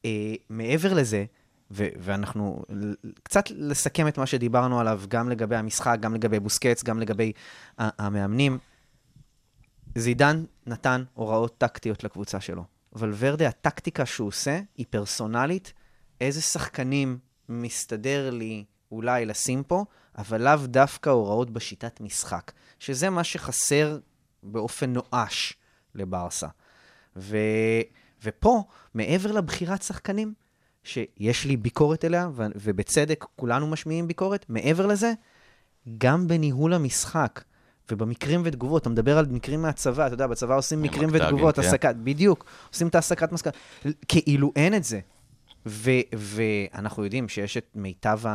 אה, מעבר לזה, ו- ואנחנו קצת לסכם את מה שדיברנו עליו, גם לגבי המשחק, גם לגבי בוסקץ, גם לגבי המאמנים, זידן נתן הוראות טקטיות לקבוצה שלו. אבל ורדה, הטקטיקה שהוא עושה היא פרסונלית, איזה שחקנים מסתדר לי אולי לשים פה, אבל לאו דווקא הוראות בשיטת משחק, שזה מה שחסר באופן נואש לברסה. ו... ופה, מעבר לבחירת שחקנים, שיש לי ביקורת אליה, ו... ובצדק כולנו משמיעים ביקורת, מעבר לזה, גם בניהול המשחק. ובמקרים ותגובות, אתה מדבר על מקרים מהצבא, אתה יודע, בצבא עושים מקרים ותגובות, כן. הסקת, בדיוק, עושים את ההסקת מסקנה, כאילו אין את זה. ו- ואנחנו יודעים שיש את מיטב ה-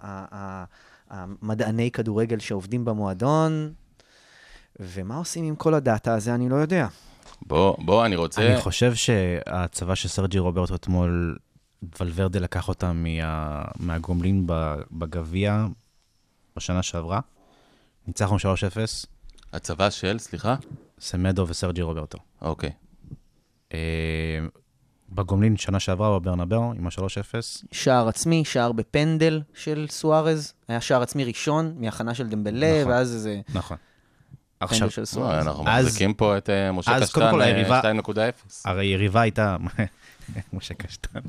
ה- ה- המדעני כדורגל שעובדים במועדון, ומה עושים עם כל הדאטה הזה, אני לא יודע. בוא, בוא, אני רוצה... אני חושב שההצבה של סרג'י רוברטו אתמול, ולוורדה לקח אותה מה, מהגומלין ב- בגביע בשנה שעברה. ניצחנו 3-0, הצבה של, סליחה? סמדו וסרג'י רוברטו. אוקיי. אה, בגומלין שנה שעברה בברנבאו עם ה-3-0. שער עצמי, שער בפנדל של סוארז, היה שער עצמי ראשון מהכנה של דמבלה, נכון. ואז איזה נכון. עכשיו, של לא, סוארז. אנחנו אז- מחזיקים פה את אה, משה אז קודם קשטן כל אה, היריבה- 2.0. הרי יריבה הייתה... משה קשטן.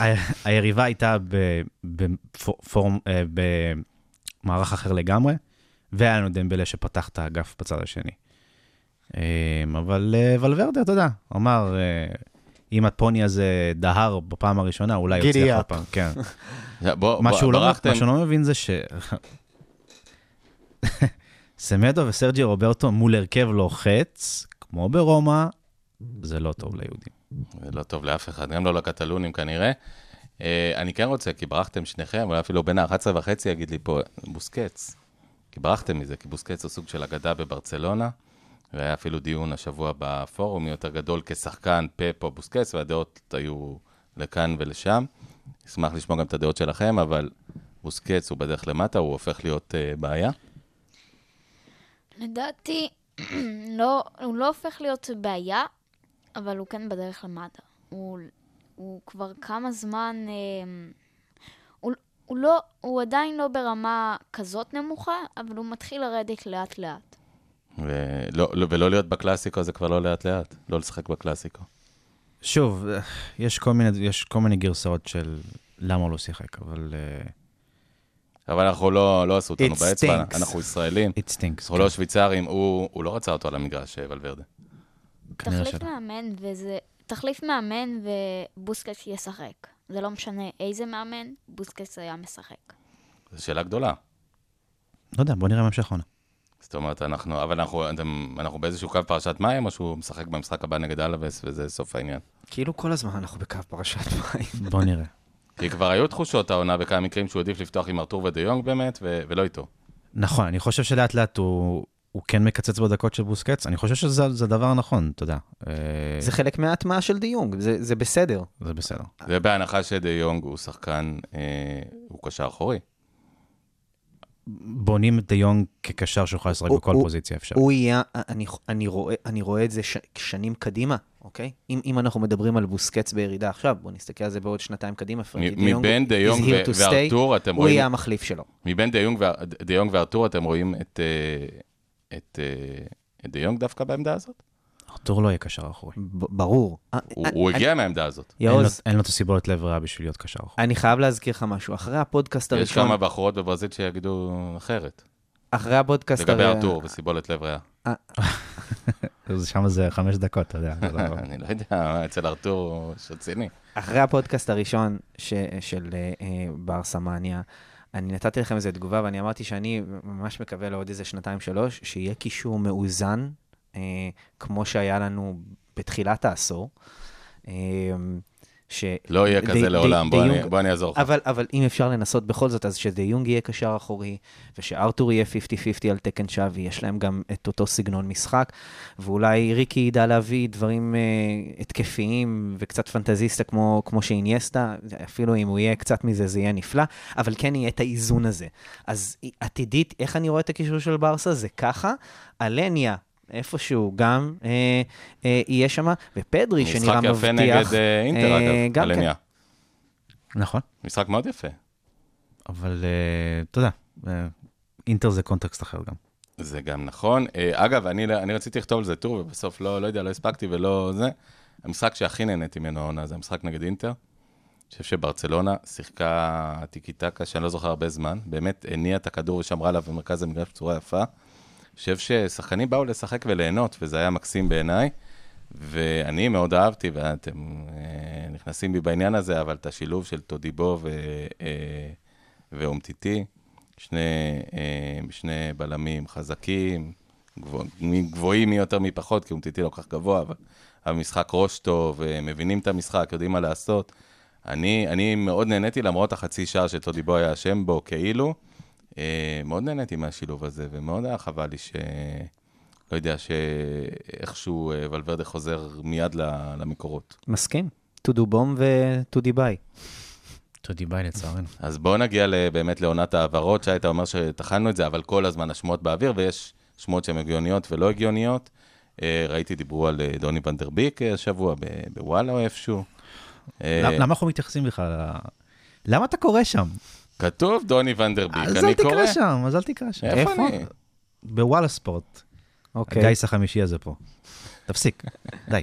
ה- היריבה הייתה אה, במערך אחר לגמרי, והיה לנו דמבלה שפתח את האגף בצד השני. אבל ולוורדה, אתה יודע, הוא אמר, אם הפוני הזה דהר בפעם הראשונה, אולי יוצא. עוד פעם. כן. בוא, מה בוא, שהוא לא-. מה שהוא לא מבין זה ש... סמדו וסרג'י רוברטו מול הרכב לוחץ, כמו ברומא, זה לא טוב ליהודים. זה לא טוב לאף אחד, גם לא לקטלונים כנראה. אה, אני כן רוצה, כי ברחתם שניכם, אולי אפילו בין ה-11 וחצי יגיד לי פה, בוסקץ. כי ברחתם מזה, כי בוסקץ הוא סוג של אגדה בברצלונה, והיה אפילו דיון השבוע בפורום, יותר גדול כשחקן, פפ או בוסקץ, והדעות היו לכאן ולשם. אשמח לשמוע גם את הדעות שלכם, אבל בוסקץ הוא בדרך למטה, הוא הופך להיות uh, בעיה. לדעתי, לא, הוא לא הופך להיות בעיה, אבל הוא כן בדרך למטה. הוא, הוא כבר כמה זמן... אה, הוא, הוא, לא, הוא עדיין לא ברמה כזאת נמוכה, אבל הוא מתחיל לרדת לאט-לאט. ולא, לא, ולא להיות בקלאסיקו זה כבר לא לאט-לאט, לא לשחק בקלאסיקו. שוב, אה, יש כל מיני, יש כל מיני גרסאות של למה הוא לא שיחק, אבל uh, אבל אנחנו לא, לא עשו אותנו באצבע. אנחנו ישראלים. it stinks. אנחנו לא שוויצרים, הוא, הוא לא רצה אותו על המגרש, אה, ולוורדה. תחליף. מאמן, וזה... תחליף מאמן ובוסקס ישחק. זה לא משנה איזה מאמן, בוסקס היה משחק. זו שאלה גדולה. לא יודע, בוא נראה בהמשך העונה. זאת אומרת, אנחנו, אבל אנחנו, אתם, אנחנו באיזשהו קו פרשת מים, או שהוא משחק במשחק הבא נגד אלווס, וזה סוף העניין? כאילו כל הזמן אנחנו בקו פרשת מים. בוא נראה. כי כבר היו תחושות העונה בכמה מקרים שהוא עדיף לפתוח עם ארתור ודי יונג באמת, ו- ולא איתו. נכון, אני חושב שלאט לאט הוא, הוא כן מקצץ בדקות של בוסקץ, אני חושב שזה זה דבר נכון, אתה יודע. אה, זה חלק מההטמעה של דיונג, זה, זה בסדר. זה בסדר. זה בהנחה שדי יונג הוא שחקן, אה, הוא קשר אחורי. בונים את דיונג כקשר שיוכל לשחק הוא- בכל הוא- פוזיציה אפשר. הוא יהיה, אני, אני, רואה, אני רואה את זה ש, שנים קדימה, אוקיי? אם, אם אנחנו מדברים על בוסקץ בירידה עכשיו, בואו נסתכל על זה בעוד שנתיים קדימה. פרנקי דיונג מבין די is יונג here ו- to stay, וארתור, אתם הוא רואים, יהיה המחליף שלו. מבין די יונג וה- די יונג וארתור, אתם רואים את, אה, את, אה, את די יונג דווקא בעמדה הזאת? ארתור לא יהיה קשר אחורי. ברור. אה, הוא- אה, הוא הגיע מהעמדה הזאת. אין לו- את הסיבולת לב רע בשביל להיות קשר אחורי. אני חייב להזכיר לך משהו. אחרי הפודקאסט יש הראשון, כמה בחורות בברזיל שיגידו אחרת. אחרי הפודקאסט לגבי ארתור וסיבולת לב ריאה. אז שם זה חמש דקות, אתה יודע. לא- אני לא יודע, אצל ארתור הוא איש רציני. אחרי הפודקאסט הראשון של אה, אה, ברסה מניה, אני נתתי לכם איזו תגובה, ואני אמרתי שאני ממש מקווה לעוד איזה שנתיים-שלוש, שיהיה קישור מאוזן, אה, כמו שהיה לנו בתחילת העשור. אה, ש... לא יהיה די- כזה די- לעולם, בוא דיונג- אני- בוא אני אעזור לך. אבל, אבל אם אפשר לנסות בכל זאת, אז שדיונג יהיה קשר אחורי, ושארתור יהיה 50-50 על תקן שווי, יש להם גם את אותו סגנון משחק, ואולי ריקי ידע להביא דברים אה, התקפיים וקצת פנטזיסטה כמו, כמו שאינייסטה, אפילו אם הוא יהיה קצת מזה, זה יהיה נפלא, אבל כן יהיה את האיזון הזה. אז עתידית, איך אני רואה את הקישור של ברסה? זה ככה, אלניה. איפשהו גם אה, אה, יהיה שם, ופדרי שנראה משחק מבטיח. יפה נגד אה, אינטר, אה, אגב, גם כן. אלניה. נכון, משחק מאוד יפה. אבל אה, אתה יודע, אה, אינטר זה קונטקסט אחר גם. זה גם נכון. אה, אגב, אני, אני רציתי לכתוב על זה טור, ובסוף לא, לא יודע, לא הספקתי ולא זה. המשחק שהכי נהניתי ממנו העונה זה המשחק נגד אינטר. אני חושב שברצלונה שיחקה טיקי טקה, שאני לא זוכר הרבה זמן. באמת הניעה את הכדור ושמרה עליו במרכז המגרש בצורה יפה. חושב ששחקנים באו לשחק וליהנות, וזה היה מקסים בעיניי. ואני מאוד אהבתי, ואתם אה, נכנסים בי בעניין הזה, אבל את השילוב של טודיבו אה, ואומטיטי, שני, אה, שני בלמים חזקים, גבוה, גבוהים מי יותר מי פחות, כי אומטיטי לא כל כך גבוה, אבל המשחק ראש טוב, מבינים את המשחק, יודעים מה לעשות. אני, אני מאוד נהניתי, למרות החצי שעה שטודיבו היה אשם בו, כאילו, מאוד נהניתי מהשילוב הזה, ומאוד היה חבל לי ש... לא יודע, שאיכשהו אה, ולוורדה חוזר מיד ל- למקורות. מסכים. טודו בום וטודי ביי. תודי ביי לצערנו. אז בואו נגיע ל- באמת לעונת ההעברות, שי, אתה אומר שטחנו את זה, אבל כל הזמן השמועות באוויר, ויש שמועות שהן הגיוניות ולא הגיוניות. אה, ראיתי, דיברו על אה, דוני ונדרביק אה, השבוע ב- בוואלה או איפשהו. אה, למ- למה אנחנו מתייחסים בכלל? למה אתה קורא שם? כתוב דוני ונדרביק, אז אני אל קורא. תקרא שם, אז אל תקרא שם. איפה? אני? בוואלה ספורט. אוקיי. הגיס החמישי הזה פה. תפסיק, די.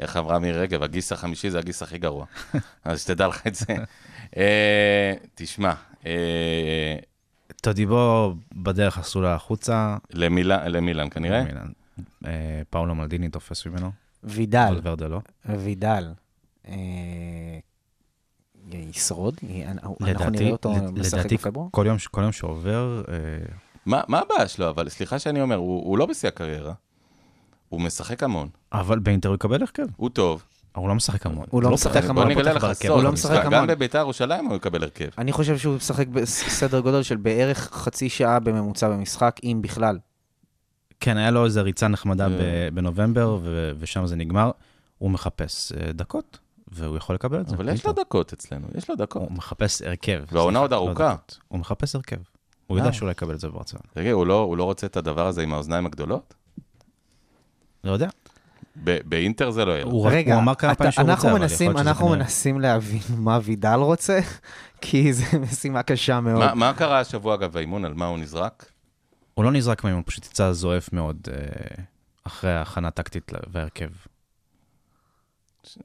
איך אמרה מירי רגב, הגיס החמישי זה הגיס הכי גרוע. אז שתדע לך את זה. אה, תשמע, אה, טודיבו בדרך עשו לה החוצה. למילה- למילאן כנראה. אה, פאולו מלדיני תופס ממנו, וידל, ולוורדה לא. וידל. ישרוד? אנחנו לדעתי, נראה אותו משחק לדעתי, בפברואר? כל יום, כל יום שעובר, אה, מה מה הבעיה שלו? אבל סליחה שאני אומר, הוא הוא לא בשיא הקריירה. הוא משחק המון, אבל באינטר הוא יקבל הרכב. הוא טוב. הוא לא משחק המון. הוא לא משחק בוא המון. נגלה לך סוד, הוא לא משחק גם המון. בביתר ירושלים הוא יקבל הרכב. אני חושב שהוא משחק בסדר גודל של בערך חצי שעה בממוצע במשחק, אם בכלל. כן, היה לו איזו ריצה נחמדה. ב- בנובמבר, ו- ושם זה נגמר. הוא מחפש אה, דקות, והוא יכול לקבל את זה. אבל יש לו. דקות אצלנו, יש לו דקות. הוא מחפש הרכב. והעונה עוד לא ארוכה. הוא מחפש הרכב. הוא אה. יודע שהוא לא יקבל את זה בברצלונה. רגע, הוא לא הוא לא רוצה את הדבר הזה עם האוזניים הגדולות? לא יודע. באינטר זה לא יהיה. הוא רגע, הוא אמר כמה פעמים שהוא אנחנו רוצה, אבל מנסים- יכול להיות שזה אנחנו מנסים להבין מה וידל רוצה, כי זו משימה קשה מאוד. מה- מה קרה השבוע, אגב, באימון? על מה הוא נזרק? הוא לא נזרק הוא פשוט יצא זועף מאוד אה, אחרי ההכנה טקטית ל- והרכב.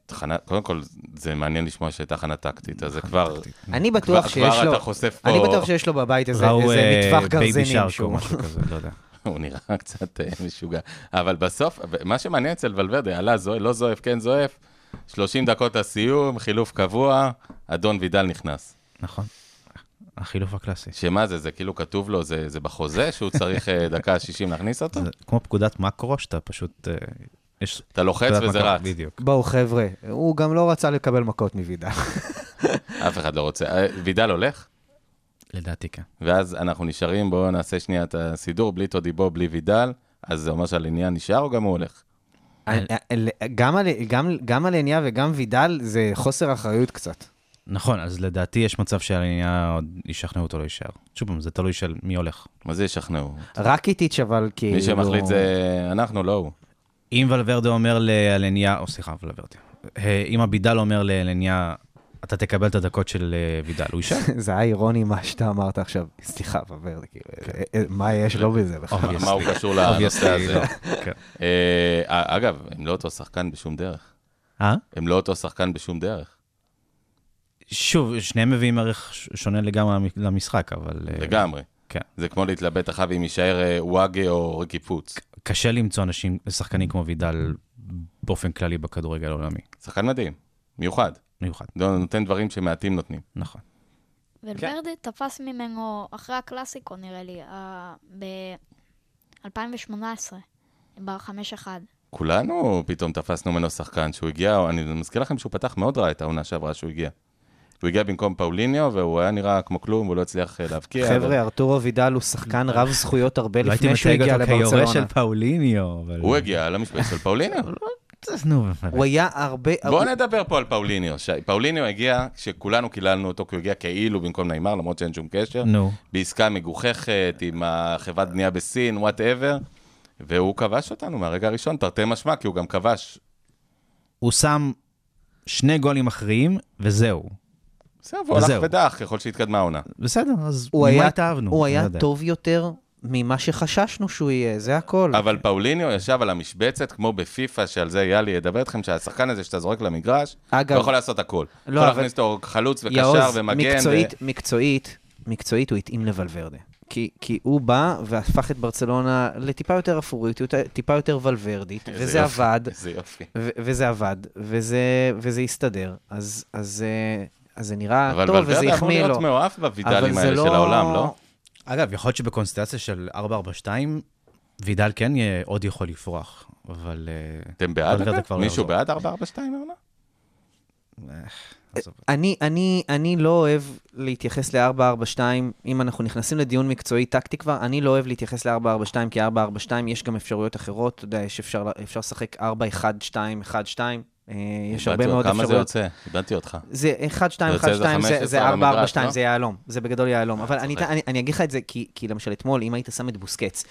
תחנה- קודם כל, זה מעניין לשמוע שהייתה הכנה טקטית, אז זה כבר... אני כבר בטוח שיש כבר לו, אתה חושף פה... אני בטוח שיש לו בבית איזה אה, מטווח בייבי גרזינים שרק או שהוא... משהו כזה, לא יודע. הוא נראה קצת אה, משוגע. אבל בסוף, מה שמעניין אצל ולוורדה, עלה זועף, לא זועף, כן זועף, 30 דקות לסיום, חילוף קבוע, אדון וידל נכנס. נכון. החילוף הקלאסי. שמה זה, זה כאילו כתוב לו, זה, זה בחוזה שהוא צריך אה, דקה 60 להכניס אותו? זה כמו פקודת מקרו, שאתה פשוט... אה, יש... אתה לוחץ וזה רץ. בדיוק. בואו חבר'ה, הוא גם לא רצה לקבל מכות מוידל. אף אחד לא רוצה. אה, וידל הולך, לדעתי כן. ואז אנחנו נשארים, בואו נעשה שנייה את הסידור, בלי טודיבו, בלי וידל, אז זה אומר שהעניין נשאר או גם הוא הולך? גם על- גם- גם על עניה וגם וידל זה חוסר אחריות קצת. נכון, אז לדעתי יש מצב שהעניין עוד ישכנעו אותו לא יישאר. שוב פעם, זה תלוי של מי הולך. מה זה ישכנעו? רק איטיץ' אבל כאילו... מי שמחליט זה אנחנו, לא הוא. אם ולוורדה אומר לאלניה, או סליחה, ולוורדה, אה, אם אבידל אומר לאלניה, אתה תקבל את הדקות של אה, וידל, הוא יישאר. זה היה אירוני מה שאתה אמרת עכשיו. סליחה, ולוורדה, כאילו, אה, אה, מה יש לו בזה בכלל? מה הוא קשור לנושא Obviously, הזה? לא. כן. אה, אגב, הם לא אותו שחקן בשום דרך. אה? הם לא אותו שחקן בשום דרך. שוב, שניהם מביאים ערך שונה לגמרי למ- למשחק, אבל... אה, לגמרי. כן. זה כמו להתלבט אחריו אם יישאר אה, וואגה או ריקי פוץ. קשה למצוא אנשים, שחקנים כמו וידל באופן כללי בכדורגל העולמי. שחקן מדהים, מיוחד. מיוחד, לא, נותן דברים שמעטים נותנים. נכון. ולוורדה תפס ממנו אחרי הקלאסיקו, נראה לי, ב-2018, ב-5-1. כולנו פתאום תפסנו ממנו שחקן שהוא הגיע, אני מזכיר לכם שהוא פתח מאוד רע את העונה שעברה שהוא הגיע. הוא הגיע במקום פאוליניו, והוא היה נראה כמו כלום, והוא לא הצליח אה, להבקיע. חבר'ה, ארתורו וידל הוא שחקן רב זכויות הרבה לא הייתי לפני שהוא מתייג הגיע אותו כיורש לברצלונה. של פאוליניו. הוא הגיע למשבצת של פאוליניו. נו, באמת. הוא היה הרבה... בואו נדבר פה על פאוליניו. פאוליניו הגיע כשכולנו קיללנו אותו, כי הוא הגיע כאילו במקום ניימאר, למרות שאין שום קשר. נו. בעסקה מגוחכת, עם החברת בנייה בסין, whatever. והוא כבש אותנו מהרגע הראשון, תרתי משמע, כי הוא גם כבש. הוא שם שני גולים מכריעים, וזהו. בסדר, והוא הלך. ודח ככל שהתקדמה העונה. בסדר, אז הוא ממה היה- התאהבנו? הוא היה לא. טוב יותר ממה שחששנו שהוא יהיה, זה הכל. אבל פאוליניו ישב על המשבצת, כמו בפיפא, שעל זה יאלי ידבר איתכם, שהשחקן הזה שאתה זורק למגרש, אגב- הוא יכול לעשות הכל. לא, יכול אבל- להכניס אותו חלוץ וקשר יעוז, ומגן. מקצועית, ו- מקצועית, מקצועית הוא התאים לוולברדה. כי, כי הוא בא והפך את ברצלונה לטיפה יותר אפורית, טיפה יותר ולוורדית, וזה יופי, עבד, איזה יופי. ו- וזה עבד, וזה, וזה הסתדר. אז, אז, אה, אז זה נראה אבל טוב, וזה ולוורדה אמור החמיא לו. להיות מאוהב אבל בוידלים זה האלה של העולם, לא? אגב, יכול להיות שבקונסטלציה של 4-4-2, וידל כן יהיה- עוד יכול לפרוח, אבל... אה, אתם בעד ולוורדה אגב? לא מישהו יעזור. בעד 442 העונה? עזוב. אני, אני, אני לא אוהב להתייחס ל-442, אם אנחנו נכנסים לדיון מקצועי טקטי כבר, אני לא אוהב להתייחס ל-442, כי 442 יש גם אפשרויות אחרות, אתה יודע, יש אפשר, אפשר לשחק 4-1-2, 1-2, אה, יש הרבה מאוד כמה זה אפשרויות. יוצא? איבדתי אותך. זה 1, 2, זה 1, יוצא 2, איזה זה- 15 זה על 4, 4, המגרש, 2, לא? זה יהלום, זה בגדול יהלום. אבל אני, אגיד לך את זה, כי, למשל אתמול, אם היית שם את בוסקץ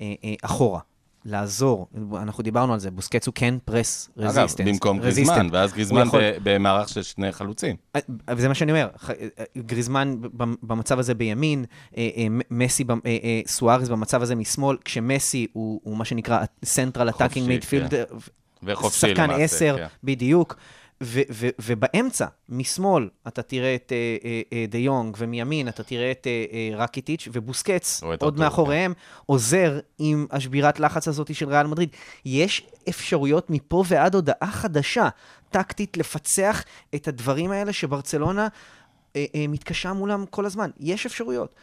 אה, אה, אחורה, לעזור, אנחנו דיברנו על זה, בוסקץ הוא כן פרס אגב, רזיסטנס. במקום גריזמן, ואז גריזמן יכול- במערך של שני חלוצים. אה, וזה מה שאני אומר, אה, גריזמן במצב הזה בימין, אה, אה, מסי, אה, אה, סוארז במצב הזה משמאל, כשמסי הוא הוא מה שנקרא Central Attacking Midfield, כן. וחופשי שחקן למעשה, 10, כן. בדיוק. ו- ו- ובאמצע, משמאל, אתה תראה את אה, אה, אה, דה יונג, ומימין אתה תראה את רקיטיץ', ובוסקץ, עוד ארתור, מאחוריהם, עוזר עם השבירת לחץ הזאת של ריאל מדריד. יש אפשרויות מפה ועד הודעה חדשה, טקטית, לפצח את הדברים האלה שברצלונה מתקשה מולם כל הזמן. יש אפשרויות.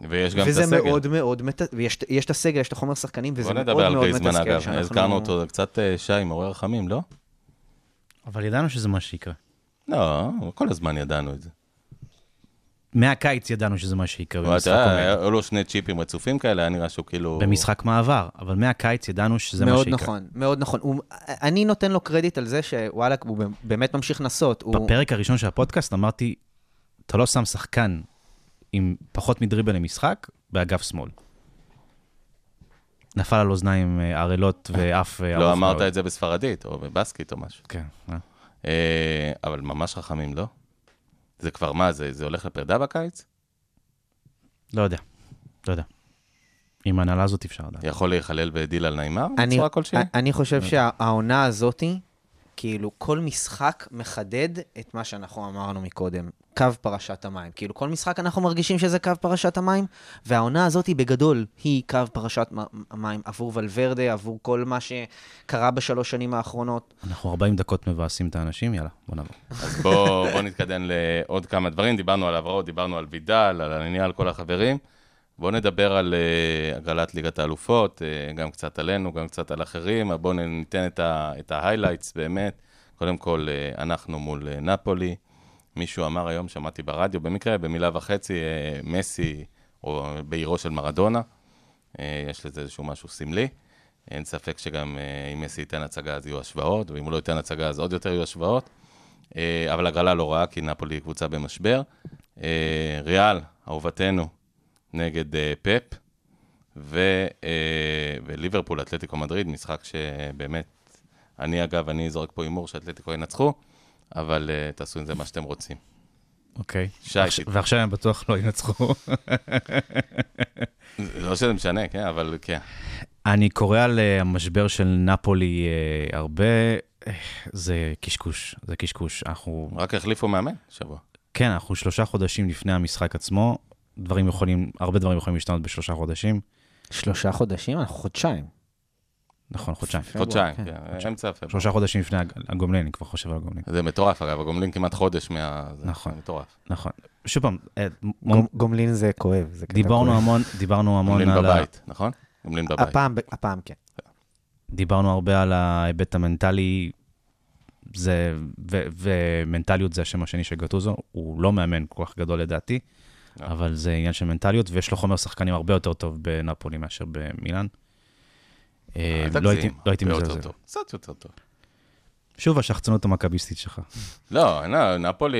ויש גם את וזה הסגל. מאוד מאוד, מת... ויש יש את הסגל, יש את החומר שחקנים, וזה בוא מאוד נדבר על מאוד גריזמן מתסכל אגב, שאנחנו- הזכרנו אותו קצת אה, שי, מעורר רחמים, לא? אבל ידענו שזה מה שיקרה. לא, כל הזמן ידענו את זה. מהקיץ ידענו שזה מה שיקרה במשחק עומד. היו לו שני צ'יפים רצופים כאלה, היה נראה שהוא כאילו... במשחק מעבר, אבל מהקיץ ידענו שזה מה מאוד שיקרה. נכון, מאוד נכון. הוא, אני נותן לו קרדיט על זה שוואלכ, הוא באמת ממשיך לנסות. הוא, בפרק הראשון של הפודקאסט אמרתי, אתה לא שם שחקן עם פחות מדריבל למשחק באגף שמאל. נפל על אוזניים אה, ערלות ואף אה, לא אמרת. את זה בספרדית, או בבסקית או משהו. כן, אה. אבל ממש חכמים, לא? זה כבר מה, זה זה הולך לפרידה בקיץ? לא יודע, לא יודע. עם ההנהלה הזאת אפשר לדעת. יכול להיכלל בדיל על נעימר אני, בצורה כלשהי? אני חושב שהעונה הזאתי, כאילו כל משחק מחדד את מה שאנחנו אמרנו מקודם, קו פרשת המים. כאילו כל משחק אנחנו מרגישים שזה קו פרשת המים, והעונה הזאתי בגדול היא קו פרשת המים עבור ולוורדה, עבור כל מה שקרה בשלוש שנים האחרונות. אנחנו 40 דקות מבאסים את האנשים, יאללה, בוא נעבור. אז בואו בוא נתקדם לעוד כמה דברים. דיברנו על העברות, דיברנו על וידל, על העניין, על כל החברים. בואו נדבר על uh, הגרלת ליגת האלופות, uh, גם קצת עלינו, גם קצת על אחרים. בואו ניתן את ה highlights באמת. קודם כל, uh, אנחנו מול uh, נפולי. מישהו אמר היום, שמעתי ברדיו, במקרה, במילה וחצי, uh, מסי, או בעירו של מרדונה. Uh, יש לזה איזשהו משהו סמלי. אין ספק שגם uh, אם מסי ייתן הצגה אז יהיו השוואות, ואם הוא לא ייתן הצגה אז עוד יותר יהיו השוואות. אה, אבל הגרלה לא רעה, כי נפולי קבוצה במשבר. אה, ריאל, אהובתנו, נגד אה, פפ, ו, אה, וליברפול, אתלטיקו מדריד, משחק שבאמת, אני אגב, אני זורק פה הימור שאתלטיקו ינצחו, אבל אה, תעשו עם זה מה שאתם רוצים. אוקיי. שי, ועכשיו- ועכשיו הם בטוח לא ינצחו. לא שזה משנה, כן, אבל כן. אני קורא על אה, המשבר של נפולי אה, הרבה, זה קשקוש, זה קשקוש. אנחנו, רק החליפו מאמן שבוע. כן, אנחנו שלושה חודשים לפני המשחק עצמו, דברים יכולים, הרבה דברים יכולים להשתנות בשלושה חודשים. שלושה חודשים? אנחנו חודשיים. נכון, חודשיים. חודשיים, כן. כן, אמצע פברואר. שלושה חודשים לפני הג- הגומלין, אני כבר חושב על הגומלין. זה מטורף, אגב, הגומלין כמעט חודש מה... זה נכון. מטורף. נכון. שוב פעם, אה, גומ- גומלין זה כואב. דיברנו. המון, דיברנו המון גומלין על ה... בבית, נכון? גומלין בבית. הפעם, הפעם כן. דיברנו הרבה על ההיבט המנטלי, זה, ו, ומנטליות זה השם השני של גטוזו, הוא לא מאמן כל כך גדול לדעתי, לא. אבל זה עניין של מנטליות, ויש לו חומר שחקנים הרבה יותר טוב בנפולי מאשר במילאן. אה, אל לא הייתי, לא הייתי מזלזל. קצת יותר טוב. שוב השחצנות המכביסטית שלך. לא, לא, נפולי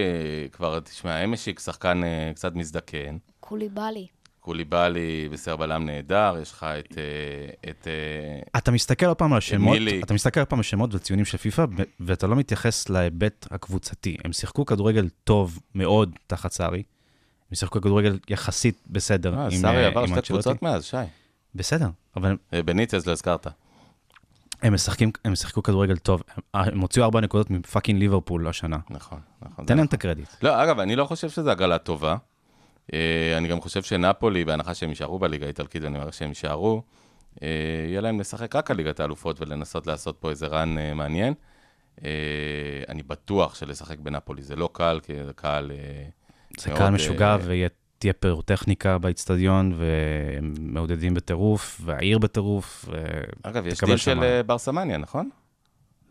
כבר, תשמע, אמשיק שחקן אה, קצת מזדקן. קוליבאלי. קוליבאלי בסדר בלם נהדר, יש לך את... אה, את אה, אתה מסתכל עוד פעם על השמות. אתה מסתכל עוד פעם על שמות וציונים של פיפ"א, ואתה לא מתייחס להיבט הקבוצתי. הם שיחקו כדורגל טוב מאוד תחת סארי, הם שיחקו כדורגל יחסית בסדר. אה, סארי אה, עבר שתי. קבוצות מאז, שי. בסדר, אבל אה, בניטז לא הזכרת. הם משחקים, הם שיחקו כדורגל טוב. הם- הוציאו ארבע נקודות מפאקינג ליברפול השנה. נכון, נכון. תן להם את הקרדיט. לא, אגב, אני לא חושב שזו הגרלה טובה. אה, אני גם חושב שנפולי, בהנחה שהם יישארו בליגה האיטלקית, ואני אומר שהם יישארו, אה, יהיה להם לשחק רק על ליגת האלופות ולנסות לעשות פה איזה רן מעניין. אני בטוח שלשחק בנפולי זה לא קל, כי זה קל... זה קהל משוגע אה, ותהיה פירוטכניקה באיצטדיון, והם מעודדים בטירוף, והעיר בטירוף. אגב, יש דיל של אה, ברסמניה, נכון?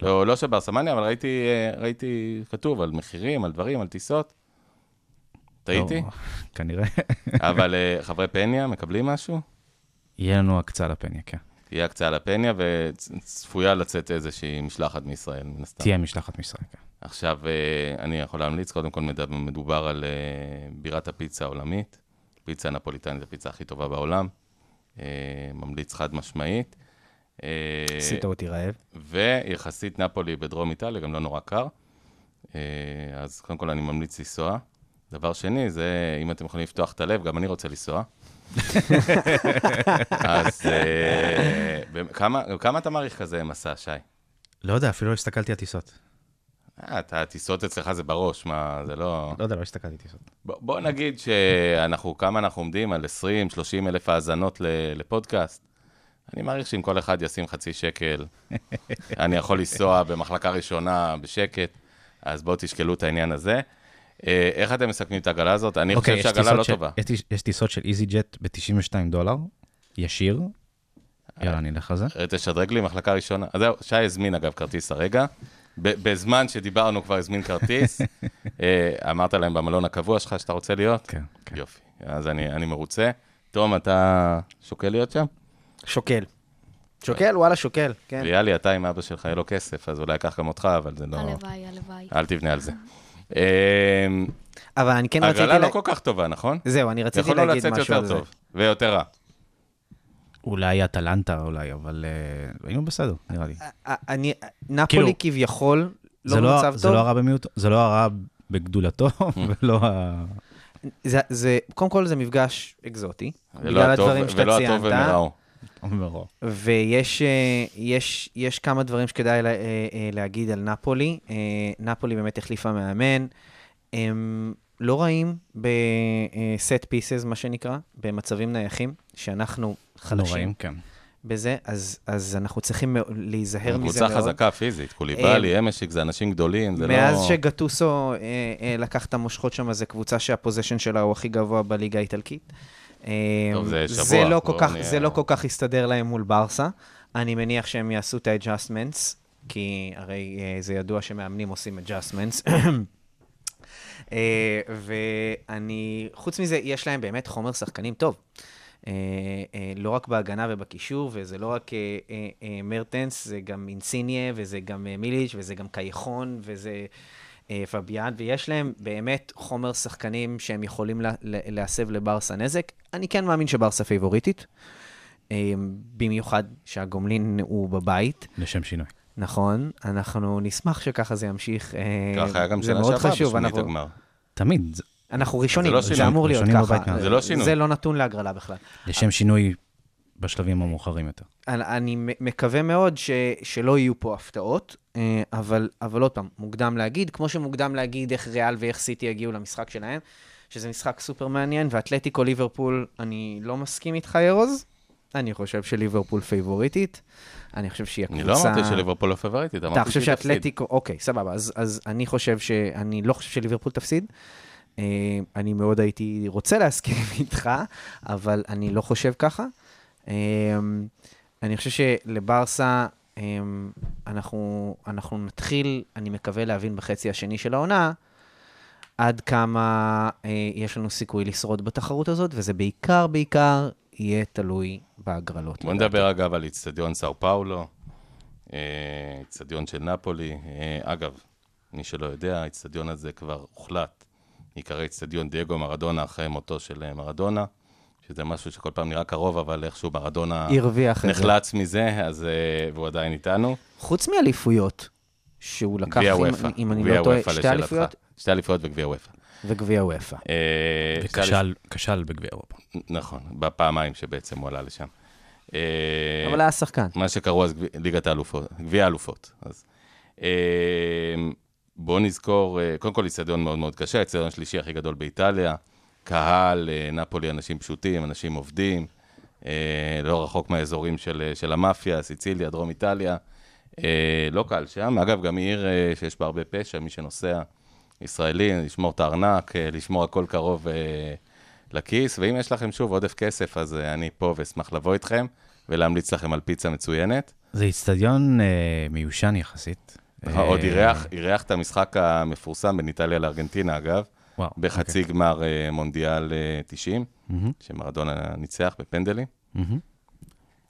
לא, לא של ברסמניה, אבל ראיתי, אה, ראיתי כתוב על מחירים, על דברים, על טיסות. טעיתי? לא, כנראה. אבל אה, חברי פניה מקבלים משהו? יהיה לנו הקצה לפניה, כן. תהיה הקצאה לפניה, וצפויה לצאת איזושהי משלחת מישראל, מן הסתם. תהיה משלחת מישראל, כן. עכשיו, אה, אני יכול להמליץ, קודם כל מדובר על אה, בירת הפיצה העולמית. פיצה נפוליטנית, זו הפיצה הכי טובה בעולם. אה, ממליץ חד משמעית. עשית אותי רעב. ויחסית נפולי בדרום איטליה, גם לא נורא קר. אז קודם כל אני ממליץ לנסוע. דבר שני, זה אם אתם יכולים לפתוח את הלב, גם אני רוצה לנסוע. אז כמה, כמה אתה מעריך כזה מסע, שי? לא יודע, אפילו לא הסתכלתי על טיסות. אה, אתה, הטיסות אצלך זה בראש, מה, זה לא... לא יודע, לא הסתכלתי טיסות. בוא, בוא נגיד שאנחנו, כמה אנחנו עומדים? על 20-30 אלף האזנות לפודקאסט. אני מעריך שאם כל אחד ישים חצי שקל, אני יכול לנסוע במחלקה ראשונה בשקט, אז בואו תשקלו את העניין הזה. אה, איך אתם מסכמים את העגלה הזאת? אני אוקיי, חושב יש שהעגלה לא טובה. יש טיס- יש טיסות של איזי ג'ט ב-92 דולר, ישיר. יאללה, אני אלך על זה. אה, תשדרג לי מחלקה ראשונה. אז זהו, שי הזמין אגב כרטיס הרגע. בזמן שדיברנו כבר הזמין כרטיס. אה, אמרת להם במלון הקבוע שלך שאתה רוצה להיות? כן, כן. יופי, אז אני, אני מרוצה. תום, אתה שוקל להיות שם? שוקל. שוקל, וואלה, שוקל, כן. ריאלי, אתה עם אבא שלך, יהיה לו כסף, אז אולי אקח גם אותך, אבל זה לא... הלוואי, הלוואי. אל תבנה על זה. אמ, אבל אני כן רציתי... ההגרלה לה- לא כל כך טובה, נכון? זהו, אני רציתי יכולנו להגיד לצאת משהו יותר על זה. טוב, ויותר רע. אולי אטלנטה, אולי, אבל אה, היינו בסדר, נראה לי. אה, אני, נפולי כאילו, כביכול לא זה לא- במצב זה טוב. לא הרע במיעוט, זה לא הרע בגדולתו, ולא ה... זה, זה, קודם כל זה מפגש אקזוטי, ולא בגלל הטוב- הדברים שאתה ולא ציינת. הטוב ומרעו. ויש אה, יש, יש כמה דברים שכדאי לה, אה, אה, להגיד על נפולי. אה, נפולי באמת החליפה מאמן. הם לא רעים בסט פיסס, מה שנקרא, במצבים נייחים, שאנחנו חלשים נוראים, כן. בזה, אז, אז אנחנו צריכים להיזהר מזה קבוצה מאוד. חזקה פיזית, קוליבאלי, אמשיק, זה אנשים גדולים, זה לא... מאז שגטוסו אה, אה, לקח את המושכות שם, זו קבוצה שהפוזיישן שלה הוא הכי גבוה בליגה האיטלקית. אה, טוב, זה שבוע, זה לא, כל בוא כך, נהיה- זה לא כל כך יסתדר להם מול ברסה. אני מניח שהם יעשו את ה-adjustments, כי הרי אה, זה ידוע שמאמנים עושים adjustments. אה, ואני, חוץ מזה, יש להם באמת חומר שחקנים טוב. אה, אה, לא רק בהגנה ובקישור, וזה לא רק מרטנס, זה גם אינסיניה, וזה גם מיליץ', וזה גם קייחון, וזה פביאן, ויש להם באמת חומר שחקנים שהם יכולים לה, לה- להסב לברסה נזק. אני כן מאמין שברסה פייבוריטית, במיוחד שהגומלין הוא בבית. לשם שינוי. נכון, אנחנו נשמח שככה זה ימשיך. אה, ככה היה גם זה שנה מאוד שעברה חשוב, בשמינית אנחנו- הגמר. תמיד, אנחנו ראשונים, זה לא זה אמור להיות ככה. זה לא שינוי. זה לא נתון להגרלה בכלל. לשם שינוי בשלבים המאוחרים יותר. אני, מקווה מאוד ש, שלא יהיו פה הפתעות, אה, אבל, אבל עוד פעם, מוקדם להגיד, כמו שמוקדם להגיד איך ריאל ואיך סיטי יגיעו למשחק שלהם, שזה משחק סופר מעניין, ואתלטיקו ליברפול, אני לא מסכים איתך, ארוז. אני חושב שליברפול פייבוריטית. אני חושב שהיא הקבוצה... אני לא אמרתי שליברפול לא פייבוריטית, אמרתי אתה חושב שהיא תפסיד. שאתלטיקו, אוקיי, סבבה, אז, אז אני חושב ש... אני לא חושב שליברפול תפסיד. אה, אני מאוד הייתי רוצה להסכים איתך, אבל אני לא חושב ככה. אה, אני חושב שלברסה, אה, אנחנו, אנחנו נתחיל, אני מקווה להבין בחצי השני של העונה, עד כמה אה, יש לנו סיכוי לשרוד בתחרות הזאת, וזה בעיקר, בעיקר יהיה תלוי בהגרלות. בוא נדבר אגב על איצטדיון סאו פאולו, אה, איצטדיון של נפולי. אה, אגב, מי שלא יודע, האיצטדיון הזה כבר הוחלט. ייקרא איצטדיון דייגו מרדונה אחרי מותו של אה, מרדונה, שזה משהו שכל פעם נראה קרוב, אבל איכשהו מרדונה. נחלץ מזה, אז, והוא עדיין איתנו. חוץ מאליפויות, שהוא לקח, אם, אם אני לא טועה, שתי. אליפויות שתי אליפויות וגביע וופא. וגביע וופא. אה, וכשל כשל בגביע אירופה. נכון, בפעמיים שבעצם הוא עלה לשם. אה, אבל היה שחקן. מה שקראו אז ליגת האלופות, גביע האלופות. אז אה, בואו נזכור, קודם כל איצטדיון מאוד מאוד קשה, האיצטדיון השלישי הכי גדול באיטליה, קהל, נפולי, אנשים פשוטים, אנשים עובדים, לא רחוק מהאזורים של, של המאפיה, סיציליה, דרום איטליה. לא קל שם, אגב, גם עיר שיש בה הרבה פשע, מי שנוסע, ישראלי, לשמור את הארנק, אה, לשמור הכל קרוב אה, לכיס, ואם יש לכם שוב עודף כסף, אז אה, אני פה ואשמח לבוא איתכם ולהמליץ לכם על פיצה מצוינת. זה איצטדיון אה, מיושן יחסית. עוד אירח, אירח את המשחק המפורסם בין איטליה לארגנטינה, אגב, וואו, בחצי אוקיי. גמר מונדיאל אה, 90, מהמם, שמרדונה ניצח בפנדלים.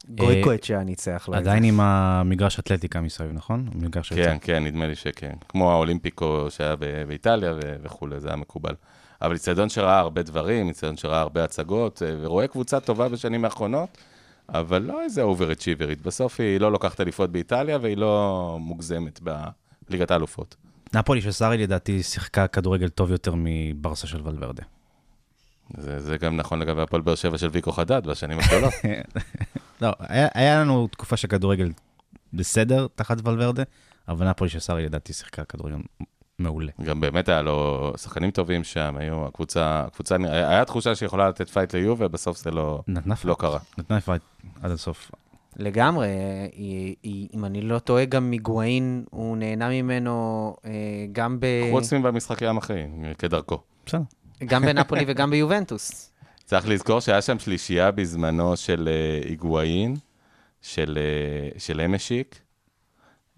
גויקואצ'ה ניצח לו. עדיין עם המגרש אתלטיקה מסביב, נכון? המגרש כן. כן, נדמה לי שכן. כמו האולימפיקו שהיה ב- באיטליה ו- וכולי, זה היה מקובל. אבל איצטדיון שראה הרבה דברים, איצטדיון שראה הרבה הצגות, אה, ורואה קבוצה טובה בשנים האחרונות, אבל לא איזה אובר-אצ'יברית. בסוף היא לא לוקחת אליפות באיטליה, והיא לא מוגזמת בליגת האלופות. נפולי של סארי לדעתי שיחקה כדורגל טוב יותר מברסה של ולוורדה. זה, זה גם נכון לגבי הפועל באר שבע של ויקו חדד בשנים הגדולות. לא, היה, היה לנו תקופה של כדורגל בסדר תחת ולוורדה, אבל נפולי של סארי לדעתי שיחקה כדורגל מעולה. גם באמת היה לו שחקנים טובים שם, היו, הקבוצה, הקבוצה, היה היה תחושה שהיא יכולה לתת fight ליובה, בסוף זה לא, נתנה לא קרה. נתנה fight עד הסוף. לגמרי, היא, היא, אם אני לא טועה, גם היגואין, הוא נהנה ממנו אה, גם, ב, חוץ מבמשחקי ים אחרים, כדרכו. בסדר. גם בנפולי וגם ביובנטוס. צריך לזכור שהיה שם שלישייה בזמנו של אה, היגואין, של, אה, של אמשיק.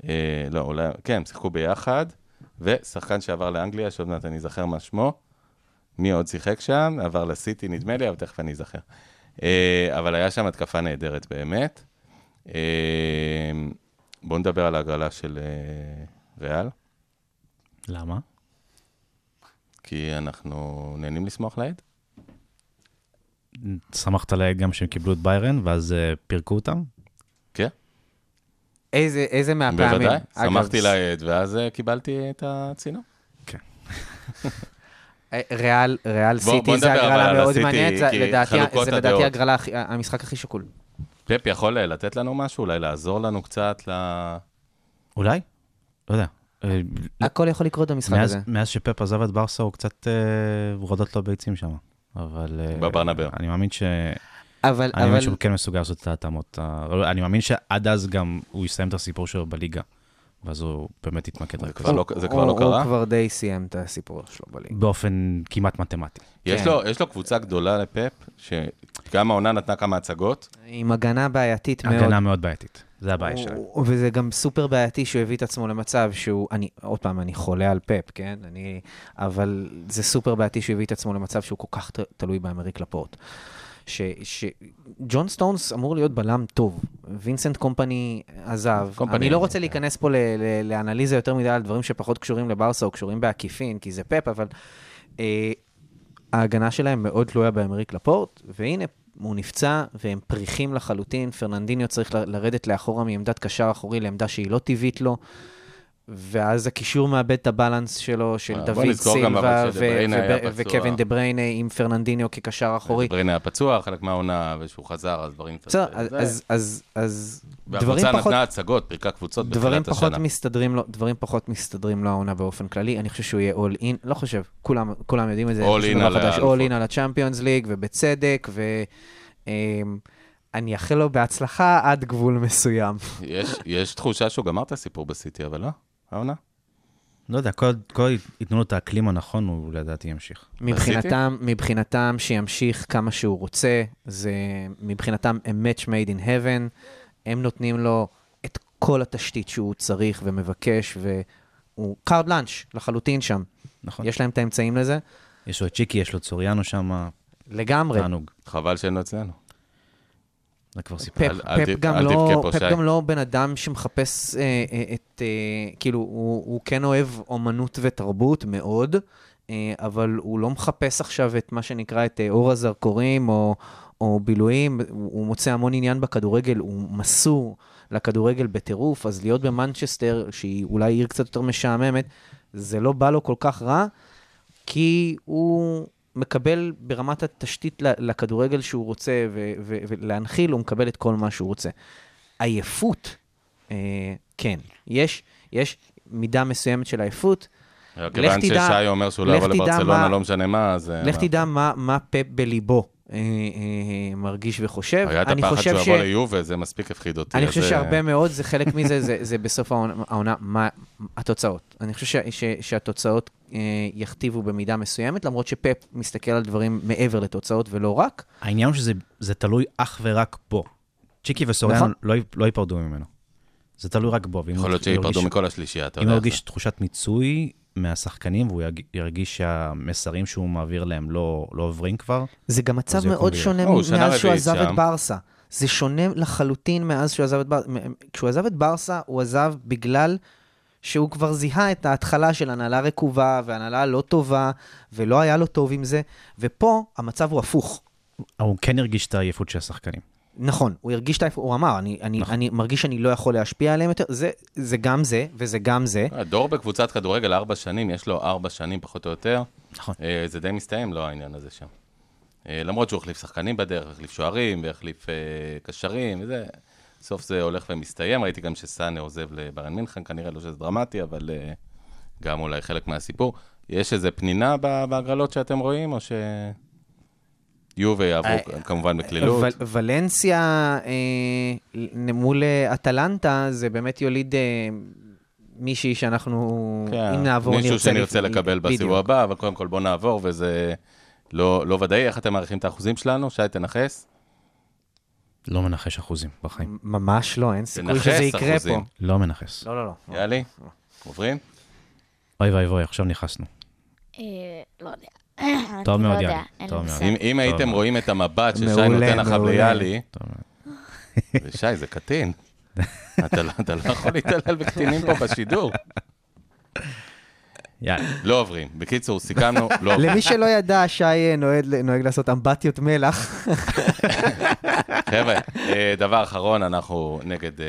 אה, לא, אולי, כן, הם שיחקו ביחד, ושחקן שעבר לאנגליה, שעוד מעט אני אזכר מה שמו. מי עוד שיחק שם? עבר לסיטי, נדמה לי, אבל תכף אני אזכר. אה, אבל היה שם התקפה נהדרת באמת. אה, בואו נדבר על ההגרלה של אה, ריאל, למה? כי אנחנו נהנים לשמוח לעד. שמחת להם גם שהם קיבלו את ביירן, ואז אה, פירקו אותם? כן, איזה, איזה מהפעמים? בוודאי. אגב, שמחתי לעד, ואז אה, קיבלתי את הצינור. אה, ריאל, ריאל בוא- סיטי בוא זה הגרלה מאוד מעניינת, זה לדעתי- זה לדעתי. הגרלה, המשחק הכי שקול. פפ יכול לתת לנו משהו? אולי לעזור לנו קצת ל... אולי? לא יודע. אה, הכל יכול לקרות במשחק מאז, הזה. מאז שפפ עזב את ברסה, הוא קצת אה, ורודות לו ביצים שם. אבל... אה, בברנבאו. אני מאמין ש... אבל, אני מאמין שהוא כן מסוגל לעשות את ההתאמות. אני מאמין שעד אז גם הוא יסיים את הסיפור שלו בליגה, ואז הוא באמת יתמקד רק בזה. לא- זה כבר לא קרה? הוא כבר די סיים את הסיפור שלו בליגה. באופן כמעט מתמטי. יש, כן. לו, יש לו קבוצה גדולה לפפ, שגם העונה נתנה כמה הצגות. עם הגנה בעייתית מאוד. הגנה מאוד בעייתית, זה הבעיה שלהם. וזה גם סופר בעייתי שהוא הביא את עצמו למצב שהוא, אני, עוד פעם, אני חולה על פאפ, כן? אני, אבל זה סופר בעייתי שהוא הביא את עצמו למצב שהוא כל כך ת- תלוי באמריק לפורט. ש, ש... ג'ון סטונס אמור להיות בלם טוב, וינסנט קומפני עזב. קומפני, אני לא רוצה כן. להיכנס פה ל, ל, לאנליזה יותר מדי על דברים שפחות קשורים לברסה או קשורים בעקיפין, כי זה פאפ, אבל אה, ההגנה שלהם מאוד תלויה באמריק לפורט, והנה, הוא נפצע, והם פריכים לחלוטין. פרננדיניו צריך לרדת לאחורה מעמדת קשר אחורי לעמדה שהיא לא טבעית לו. ואז הקישור מאבד את ה balance שלו, של אה, דוד סילבה ו- ו-. וקווין דה בריינה עם פרננדיניו כקשר אחורי. בריינה היה פצוע, חלק מהעונה, ושהוא חזר, אז דברים. בסדר, זה- אז, דברים והקבוצה פחות, נתנה הצגות, פירקה קבוצות בתחילת השנה. דברים פחות מסתדרים לו העונה באופן כללי. אני חושב שהוא יהיה אול אין, לא חושב, כולם, יודעים את זה. In דבר על. האליפות. אול אין על הצ'מפיונס ליג, ובצדק, ואני אאחל לו בהצלחה עד גבול מסוים. יש- יש תחושה שהוא גמר את הסיפור בסיטי, אבל לא? העונה? לא יודע, כל כל ייתנו לו את האקלים הנכון, הוא לדעתי ימשיך. מבחינתם, מבחינתם שימשיך כמה שהוא רוצה, זה מבחינתם a match made in heaven, הם נותנים לו את כל התשתית שהוא צריך ומבקש, והוא carte blanche לחלוטין שם. נכון. יש להם את האמצעים לזה, יש לו את צ'יקי, יש לו את סוריאנו שם, לגמרי. תענוג. חבל שאין לו אצלנו. זה כבר סיפור. פפ, אל- אל פפ, גם אל לא, פפ. גם לא בן אדם שמחפש אה, אה, את, אה, כאילו, הוא, הוא כן אוהב אומנות ותרבות מאוד, אה, אבל הוא לא מחפש עכשיו את מה שנקרא את אה, אור הזרקורים או, או בילויים, הוא, הוא מוצא המון עניין בכדורגל, הוא מסור לכדורגל בטירוף, אז להיות במנצ'סטר, שהיא אולי עיר קצת יותר משעממת, זה לא בא לו כל כך רע, כי הוא מקבל ברמת התשתית לכדורגל שהוא רוצה, ו- ו- ולהנחיל, הוא מקבל את כל מה שהוא רוצה. עייפות, אה, כן, יש, יש מידה מסוימת של עייפות. כיוון תדע- ששי אומר שהוא לא יבוא לברצלונה, מה- לא משנה מה, אז... אה, לך? תדע מה, מה פפ בליבו אה, אה, מרגיש וחושב. היה את אני הפחד חושב שהוא ש- יבוא ליובה, זה מספיק הפחיד אותי. אני חושב אה, שהרבה מאוד, זה חלק מזה, זה, זה בסוף העונה, מה, התוצאות. אני חושב ש, ש, שהתוצאות אה, יכתיבו במידה מסוימת, למרות שפפ מסתכל על דברים מעבר לתוצאות ולא רק. העניין הוא שזה זה תלוי אך ורק בו. צ'יקי וסוריאנו נכון. לא, לא ייפרדו ממנו. זה תלוי רק בו. יכול הוא להיות שייפרדו מכל השלישייה, אתה אם יודע. הוא איך ירגיש תחושת מיצוי מהשחקנים, והוא ירג- ירגיש שהמסרים שהוא מעביר להם לא, לא עוברים כבר, זה גם מצב מאוד. שונה שנה מאז שהוא עזב שם. את ברסה. זה שונה לחלוטין מאז שהוא עזב את ברסה. כשהוא עזב את ברסה, הוא עזב בגלל שהוא כבר זיהה את ההתחלה של הנהלה רקובה והנהלה לא טובה, ולא היה לו טוב עם זה, ופה המצב הוא הפוך. הוא כן הרגיש את העייפות של השחקנים. נכון, הוא הרגיש את האיפה, הוא אמר, אני, אני, נכון. אני מרגיש שאני לא יכול להשפיע עליהם יותר, זה, זה גם זה, וזה גם זה. הדור בקבוצת כדורגל ארבע שנים, יש לו ארבע שנים פחות או יותר. נכון. אה, זה די מסתיים, לא העניין הזה שם. אה, למרות שהוא החליף שחקנים בדרך, החליף שוערים, והחליף אה, קשרים, וזה, בסוף זה הולך ומסתיים. ראיתי גם שסאנה עוזב לביירן מינכן, כנראה לא שזה דרמטי, אבל אה, גם אולי חלק מהסיפור. יש איזה פנינה בהגרלות שאתם רואים, או ש... יובה יעברו אה, כמובן בקלילות. ול, ולנסיה אה, מול אה, אטלנטה, זה באמת יוליד מישהי שאנחנו, כן, אם נעבור, מישהו נרצה... שנרצה לפ- לקבל. בסיבוב הבא, אבל קודם כל בוא נעבור, וזה לא, לא ודאי. איך אתם מעריכים את האחוזים שלנו? שי, תנחס. לא מנחש אחוזים בחיים. ממש לא, אין סיכוי שזה יקרה אחוזים. פה. לא מנחש. לא, לא, לא. יאללה, עוברים? אוי ואי ואי, עכשיו נכנסנו. אה, לא יודע. טוב מאוד, לא טוב מאוד. מושג. אם, הייתם. רואים את המבט ששי נותן עכשיו מעולה. ליאלי, ושי, זה קטין. אתה, לא- אתה לא יכול להתעלל בקטינים פה בשידור. לא עוברים. בקיצור, סיכמנו, לא עוברים. למי שלא ידע, שי אה, נוהג, לעשות אמבטיות מלח. חבר'ה, אה, דבר אחרון, אנחנו נגד אה,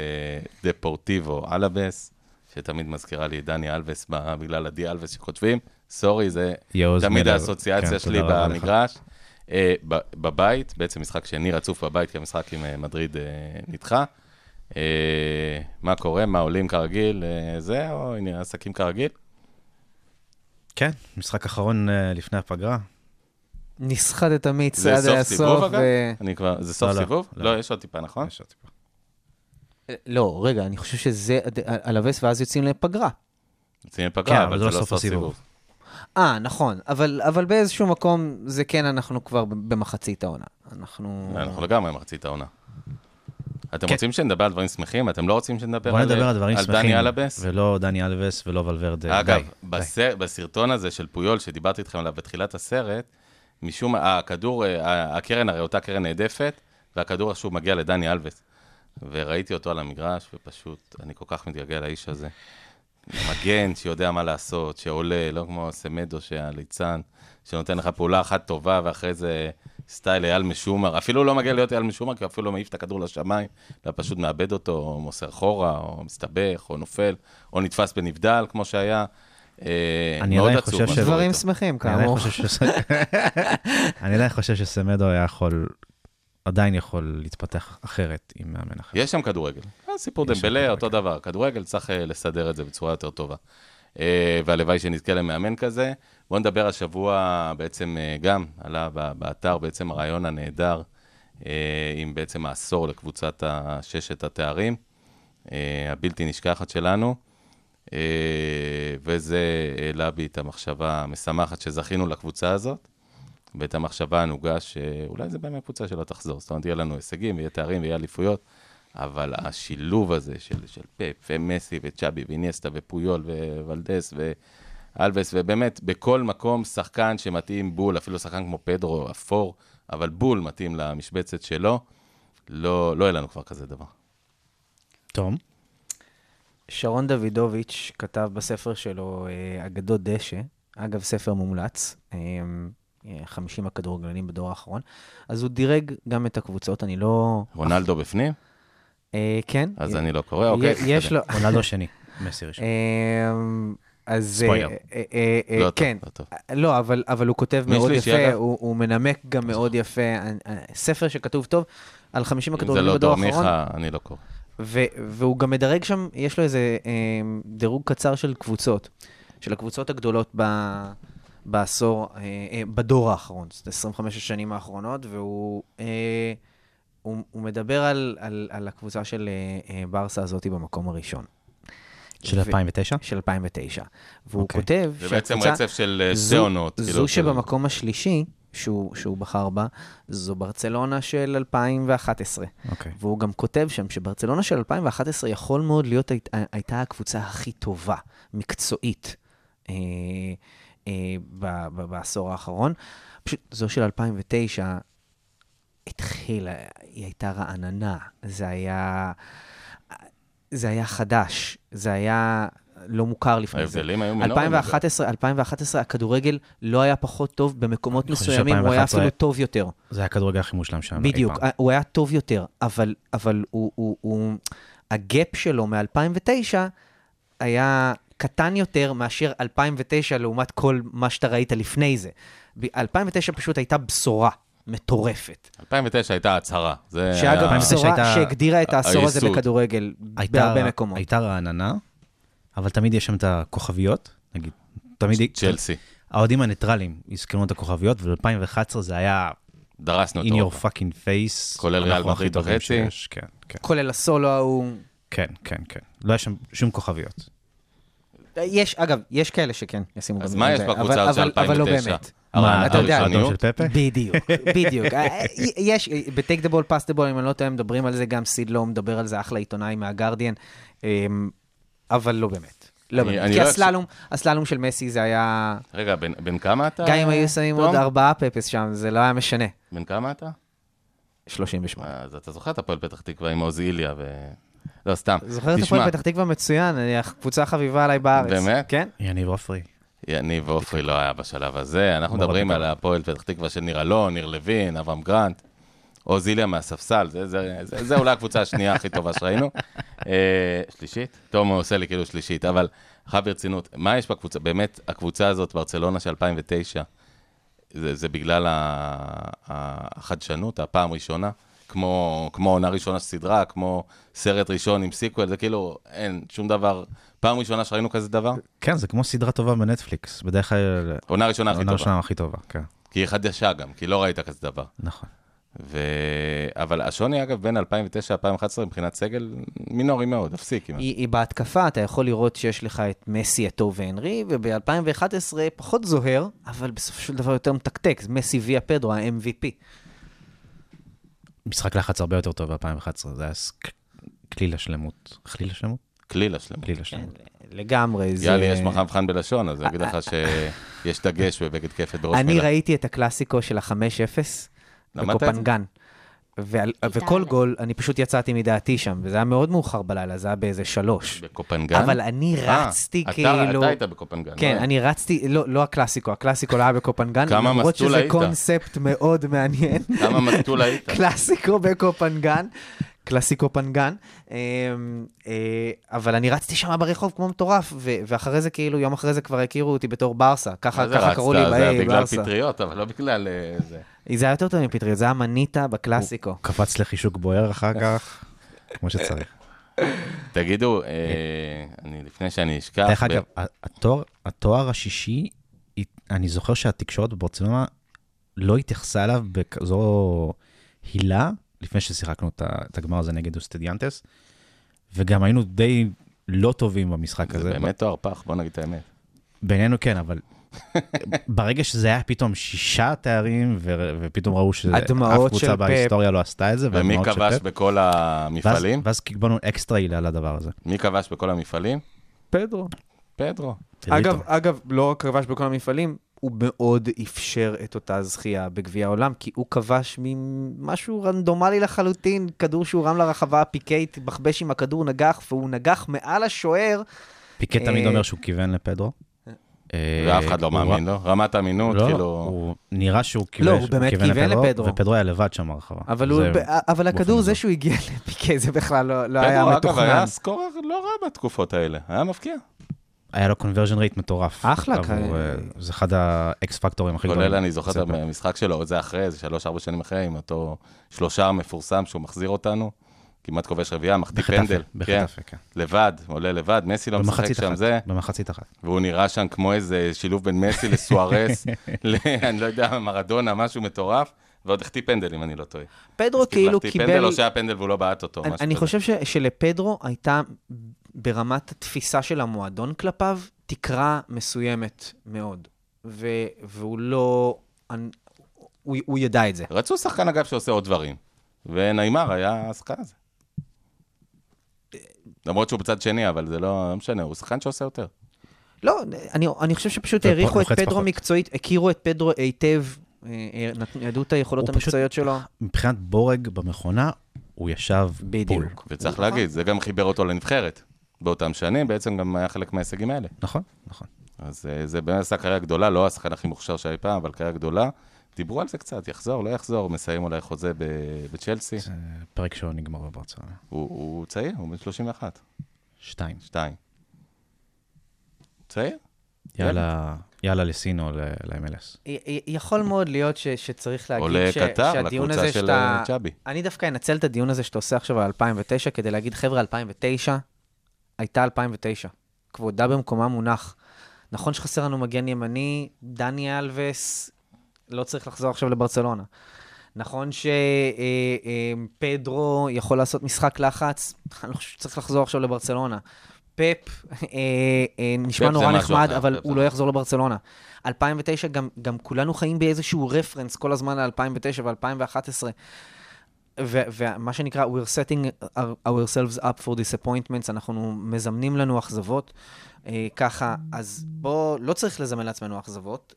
דפורטיבו אלאבס, שתמיד מזכירה לי את דני אלבס בגלל עדי אלבס שכותבים. סורי, זה תמיד. האסוציאציה כן, שלי. במגרש. אה, בבית, בעצם משחק שני רצוף בבית, כי המשחק עם אה, מדריד אה, נדחה. מה קורה? מה עולים כרגיל? זה, או הנה, עסקים כרגיל? כן, משחק אחרון לפני הפגרה. נסחט מיץ זה עד סוף סיבוב, הסוף. אגב? ו- אני כבר, זה סוף לא, לא, סיבוב? לא. לא, יש עוד טיפה, נכון? יש עוד טיפה. לא, רגע, אני חושב שזה על הווס ואז יוצאים לפגרה. יוצאים כן, לפגרה, אבל אבל זה לא סוף הסיבוב. אה, נכון, אבל, אבל באיזשהו מקום זה כן, אנחנו כבר במחצית העונה. אנחנו... אנחנו לגמרי מחצית העונה. אתם כן. רוצים שנדבר על דברים שמחים? אתם לא רוצים שנדבר על נדבר על דברים על שמחים. דני אלאבס? ולא דני אלבס ולא ולוורדה. אגב, די, די. בסר- בסרטון הזה של פויול, שדיברתי איתכם עליו בתחילת הסרט, משום מה, הכדור, אה, הקרן הרי אותה קרן נעדפת, והכדור איכשהו מגיע לדני אלבס. וראיתי אותו על המגרש, ופשוט, אני כל כך מתגעגע לאיש הזה. מגן שיודע מה לעשות, שעולה, לא כמו סמדו שהליצן, שנותן לך פעולה אחת טובה, ואחרי זה סטייל אייל משומר, אפילו לא מגיע להיות אייל משומר, כי הוא אפילו לא מעיף את הכדור לשמיים, אלא פשוט מאבד אותו, או מוסר אחורה, או מסתבך, או נופל, או נתפס בנבדל, כמו שהיה. אה, אני עדיין חושב ש- דברים. שמחים, כאמור. אני עדיין חושב שסמדו היה יכול, עדיין יכול להתפתח אחרת עם מאמן אחר. יש שם כדורגל. אה, סיפור דמבלה. אותו דבר. כדורגל צריך אה, לסדר את זה בצורה יותר טובה. אה, והלוואי שנזכה למאמן כזה. בואו נדבר השבוע, בעצם גם עלה באתר בעצם הרעיון הנהדר, עם בעצם העשור לקבוצת הששת התארים, הבלתי נשכחת שלנו. וזה העלה בי את המחשבה המשמחת שזכינו לקבוצה הזאת, ואת המחשבה הנהוגה שאולי זה באמת קבוצה שלא תחזור. זאת אומרת, יהיה לנו הישגים, ויהיה תארים, ויהיה אליפויות, אבל השילוב הזה של, של פפ ומסי וצ'אבי ואיניאסטה ופויול וולדס ואלווס, ובאמת, בכל מקום שחקן שמתאים בול, אפילו שחקן כמו פדרו, אפור, אבל בול מתאים למשבצת שלו, לא, לא יהיה לנו כבר כזה דבר. תום, שרון דוידוביץ' כתב בספר שלו, אה, אגדות דשא, אגב, ספר מומלץ, אה, 50 הכדורגלנים בדור האחרון, אז הוא דירג גם את הקבוצות, אני לא... רונלדו בפנים? אה, כן. אז אה, אני לא קורא, אוקיי. יש. לו... רונלדו שני, מסי ראשון. אמ, אז... ספוילר. אה, אה, אה, אה, לא כן. לא טוב. לא, אבל, אבל הוא כותב מאוד יפה? הוא, הוא מנמק גם מאוד יפה. אה, אה, ספר שכתוב טוב על 50 אם זה הכדורגלנים לא בדור דור האחרון. מיכה, אני לא קורא. והוא גם מדרג שם, יש לו איזה אה, דירוג קצר של קבוצות, של הקבוצות הגדולות ב- בעשור, אה, אה, בדור האחרון, זאת 25 השנים האחרונות, והוא אה, הוא, הוא מדבר על, על, על הקבוצה של אה, אה, ברסה הזאת במקום הראשון. של ו- 2009? של 2009. והוא אוקיי. כותב זה בעצם רצף של אה, שתי זו- עונות. כאילו, זו של- שבמקום השלישי, שהוא, שהוא בחר בה, זו ברצלונה של 2011. אוקיי. והוא גם כותב שם שברצלונה של 2011 יכול מאוד להיות, הי- הייתה הקבוצה הכי טובה, מקצועית, אה, אה, ב- ב- בעשור האחרון. פשוט זו של 2009 התחילה, היא הייתה רעננה, זה היה, זה היה חדש, זה היה לא מוכר לפני זה. ההבדלים היו מינוריים. 2011, 2011 הכדורגל לא היה פחות טוב, במקומות מסוימים הוא היה 2011 אפילו טוב יותר. זה היה הכדורגל הכי מושלם שלנו אי בדיוק, פעם. הוא היה טוב יותר, אבל, אבל הוא, הוא, הוא, הגאפ שלו מ-2009 היה קטן יותר מאשר 2009 לעומת כל מה שאתה ראית לפני זה. ב- 2009 פשוט הייתה בשורה מטורפת. 2009 הייתה הצהרה. זה שאגב, היה- 2009 בשורה הייתה- שהגדירה את העשור הזה. בכדורגל הייתה- בהרבה מקומות. הייתה רעננה, אבל תמיד יש שם את הכוכביות, נגיד, תמיד... צ'לסי. האוהדים הניטרלים יזכרו את הכוכביות, וב-2011 זה היה דרסנו את in your fucking face. כולל ריאל מדריד טובים וחצי. כן, כן. כולל הסולו ההוא. כן, כן, כן. לא היה שם שום כוכביות. יש, אגב, יש כאלה שכן ישימו אז גם מה את יש זה, בקבוצה אבל- הזאת של אבל- אבל לא 2009? באמת. אתה יודע, הראשוניות? של פפה? בדיוק, בדיוק. אה, יש, ב-Take the ball, pass the ball, אם אני לא טועה, מדברים על זה, גם סידלו מדבר על זה, אחלה עיתונאי מהגרדיאן, אמ, אבל לא באמת. לא באמת. כי לא הסללום, הסללום של מסי זה היה... רגע, בן כמה אתה? גם אם היו שמים? עוד ארבעה פפס שם, זה לא היה משנה. בן כמה אתה? 38. אז אתה זוכר את הפועל פתח תקווה עם עוז איליה ו... לא, סתם. זוכר את הפועל פתח תקווה מצוין, הקבוצה החביבה עליי בארץ. באמת? כן? יניב עופרי. יניב עופרי לא היה בשלב הזה. אנחנו מדברים. על הפועל פתח תקווה של ניר אלון, ניר לוין, אברהם גרנט, עוז איליה מהספסל, זה- זה- זה זה אולי הקבוצה השנייה הכי טובה שראינו. אה, שלישית? תום עושה לי כאילו שלישית, אבל עכשיו ברצינות, מה יש בקבוצה? באמת, הקבוצה הזאת, ברצלונה של 2009, זה, זה בגלל החדשנות, הפעם ראשונה, כמו, כמו עונה ראשונה של סדרה, כמו סרט ראשון עם sequel, זה כאילו, אין שום דבר. פעם ראשונה שראינו כזה דבר? כן, זה כמו סדרה טובה בנטפליקס. בדרך כלל... עונה ראשונה הכי טובה. הראשונה הכי טובה, כן. כי היא חדשה גם, כי לא ראית כזה דבר. נכון. ו... אבל השוני, אגב, בין 2009-2011 מבחינת סגל, מינורי מאוד, אפסי כמעט. היא, היא בהתקפה, אתה יכול לראות שיש לך את מסי, אטו והנרי, וב-2011 פחות זוהר, אבל בסופו של דבר יותר מתקתק, מסי ויה פדרו, ה-MVP. משחק לחץ הרבה יותר טוב ב-2011, זה היה כליל השלמות. כליל השלמות? כליל השלם. כליל השלמות. לגמרי, זה... יאללה, יש מחר מבחן בלשון, אז אני אגיד לך שיש דגש בבגד כפת בראש אני מילה. ראיתי את הקלאסיקו של ה-5-0 למדת את זה? בקופנגן. ועל, וכל. גול, אני פשוט יצאתי מדעתי שם, וזה היה מאוד מאוחר בלילה, זה היה באיזה שלוש. בקופנגן? אבל אני אה, רצתי כאילו... אתה היית בקופנגן. כן, לא? אני רצתי, לא, לא הקלאסיקו, הקלאסיקו לא היה בקופנגן, כמה למרות שזה היית? קונספט מאוד מעניין. כמה מסטול היית? קלאסיקו בקופנגן, קלאסיקו פנגן, אמ, אה, אבל אני רצתי שם ברחוב כמו מטורף, ואחרי זה כאילו, יום אחרי זה כבר הכירו אותי בתור ברסה, ככה זה קראו לי רצת? זה היה באי, בגלל ברסה. פטריות, אבל לא בגלל אה, זה. זה היה יותר טוב מפטריות, זה היה מניטה בקלאסיקו. קפץ לחישוק בוער אחר כך, כמו שצריך. תגידו, אה, אני לפני שאני אשכח... דרך אגב, התואר- השישי, אני זוכר שהתקשורת בברצלונה לא התייחסה אליו בכזו הילה, לפני ששיחקנו את הגמר הזה נגד אוסטדיאנטס, וגם היינו די לא טובים במשחק זה הזה. באמת תואר פח, בוא נגיד את האמת. בינינו כן, אבל ברגע שזה היה פתאום שישה תארים, ו- ופתאום ראו שאף של קבוצה פפ. בהיסטוריה לא עשתה את זה, ומי של כבש. בכל המפעלים? ואז קיבלנו אקסטרה הילה לדבר הזה. מי כבש בכל המפעלים? פדרו. פדרו. אגב, אגב, לא רק כבש בכל המפעלים, הוא מאוד אפשר את אותה זכייה בגביע העולם, כי הוא כבש ממשהו רנדומלי לחלוטין, כדור שהוא רם לרחבה, פיקי התבחבש עם הכדור, נגח, והוא נגח מעל השוער. פיקט תמיד אה, אומר שהוא כיוון לפדרו. אה, ואף אחד לא מאמין לו. רמת אמינות, לא, לא, כאילו... הוא נראה שהוא לא, כיוון הוא באמת כיוון לפדרו. ופדרו היה לבד שם ברחבה. אבל, הכדור, זה. שהוא הגיע לפיקי, זה בכלל לא, לא היה פדרו, אגב, מתוכנן. היה סקורר לא רע בתקופות האלה. היה מבקיע. היה לו conversion rate מטורף. אחלה, כאלה. אה, זה אחד ה X factor ים הכי גדולים. כולל, אני זוכר את המשחק שלו, זה אחרי, זה שלוש-ארבע שנים אחרי, עם אותו שלושה מפורסם שהוא מחזיר אותנו. כמעט כובש רביעייה, מחטיא פנדל. כן, בחטאפה, כן. לבד, עולה לבד, מסי לא משחק במחצית שם אחת, זה, במחצית אחת. והוא נראה שם כמו איזה שילוב בין מסי לסוארס, ל- אני לא יודע, מרדונה, משהו מטורף, ועוד החטיא פנדל, אם אני לא טועה. פדרו כאילו קיבל... פנדל או שהיה פנדל והוא לא בעט אותו, אני, אני. חושב ש, שלפדרו הייתה ברמת התפיסה של המועדון כלפיו תקרה מסוימת מאוד. ו, והוא לא... אני, הוא, הוא ידע את זה. רצו שחקן, אגב, שעושה עוד דברים, וניימר היה השחקן הזה. למרות שהוא בצד שני, אבל זה לא, לא משנה, הוא שחקן שעושה יותר. לא, אני, אני חושב שפשוט העריכו את פדרו פחות. מקצועית, הכירו את פדרו היטב, אה, אה, ידעו את היכולות הוא פשוט- המקצועיות שלו. מבחינת בורג במכונה, הוא ישב בול. בדיוק. וצריך להגיד, זה גם חיבר אותו לנבחרת. באותם שנים, בעצם גם היה חלק מההישגים האלה. נכון, נכון. אז אה, זה באמת עשה קריירה גדולה, לא השחקן הכי מוכשר שהיה פעם, אבל קריירה גדולה. דיברו על זה קצת, יחזור, לא יחזור, מסיים אולי חוזה ב- בצ'לסי. זה פרק שהוא נגמר בברצלונה. הוא, הוא צעיר, הוא בן 31, שתיים. שתיים. צעיר? יאללה, יאללה לסינו ל- ל-MLS. י- י- יכול מאוד להיות ש, שצריך להגיד או ש, לקטר, שהדיון לקבוצה הזה של שאתה... אה, צ'אבי. אני דווקא אנצל את הדיון הזה שאתה עושה עכשיו על 2009 כדי להגיד, חבר'ה, 2009 הייתה 2009. כבודה במקומה מונח. נכון שחסר לנו מגן ימני, דני אלווס לא צריך לחזור עכשיו לברצלונה. נכון שפדרו יכול לעשות משחק לחץ, אני לא חושב שצריך לחזור עכשיו לברצלונה. פפ אה, אה, נשמע נורא נחמד, אבל הוא לא. יחזור לברצלונה. 2009, גם, גם כולנו חיים באיזשהו רפרנס כל הזמן ל-2009 ו-2011. ומה שנקרא, we're setting our- ourselves up for disappointments, אנחנו מזמנים לנו אכזבות. אה, ככה, אז בואו, לא צריך לזמן לעצמנו אכזבות.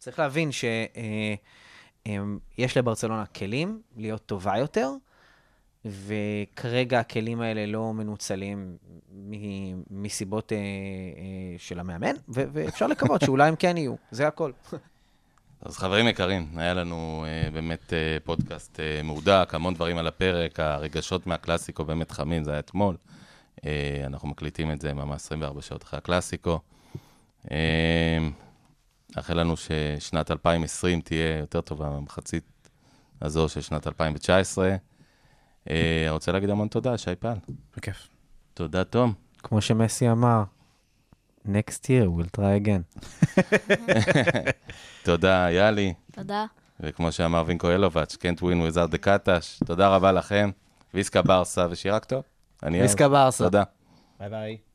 אה, צריך להבין שיש לברצלונה כלים להיות טובה יותר, וכרגע הכלים האלה לא מנוצלים מסיבות אה, אה, של המאמן, ואפשר לקוות שאולי הם כן יהיו, זה הכל. אז חברים יקרים, היה לנו אה, באמת אה, פודקאסט אה, מהודק, המון דברים על הפרק, הרגשות מהקלאסיקו באמת חמים, זה היה אתמול. אה, אנחנו מקליטים את זה ממש 24 שעות אחרי הקלאסיקו. אה, נאחל לנו ששנת 2020 תהיה יותר טובה מהמחצית הזו של שנת 2019. אה, רוצה להגיד המון תודה, שי פעל. בכיף. תודה, תום. כמו שמסי אמר, next year we'll try again. תודה, יאלי. תודה. וכמו שאמר וינקו אלובץ', can't win without the קטש. תודה רבה לכם. ויסקה ברסה. אני אוהב. ויסקה ברסה. תודה. ביי ביי.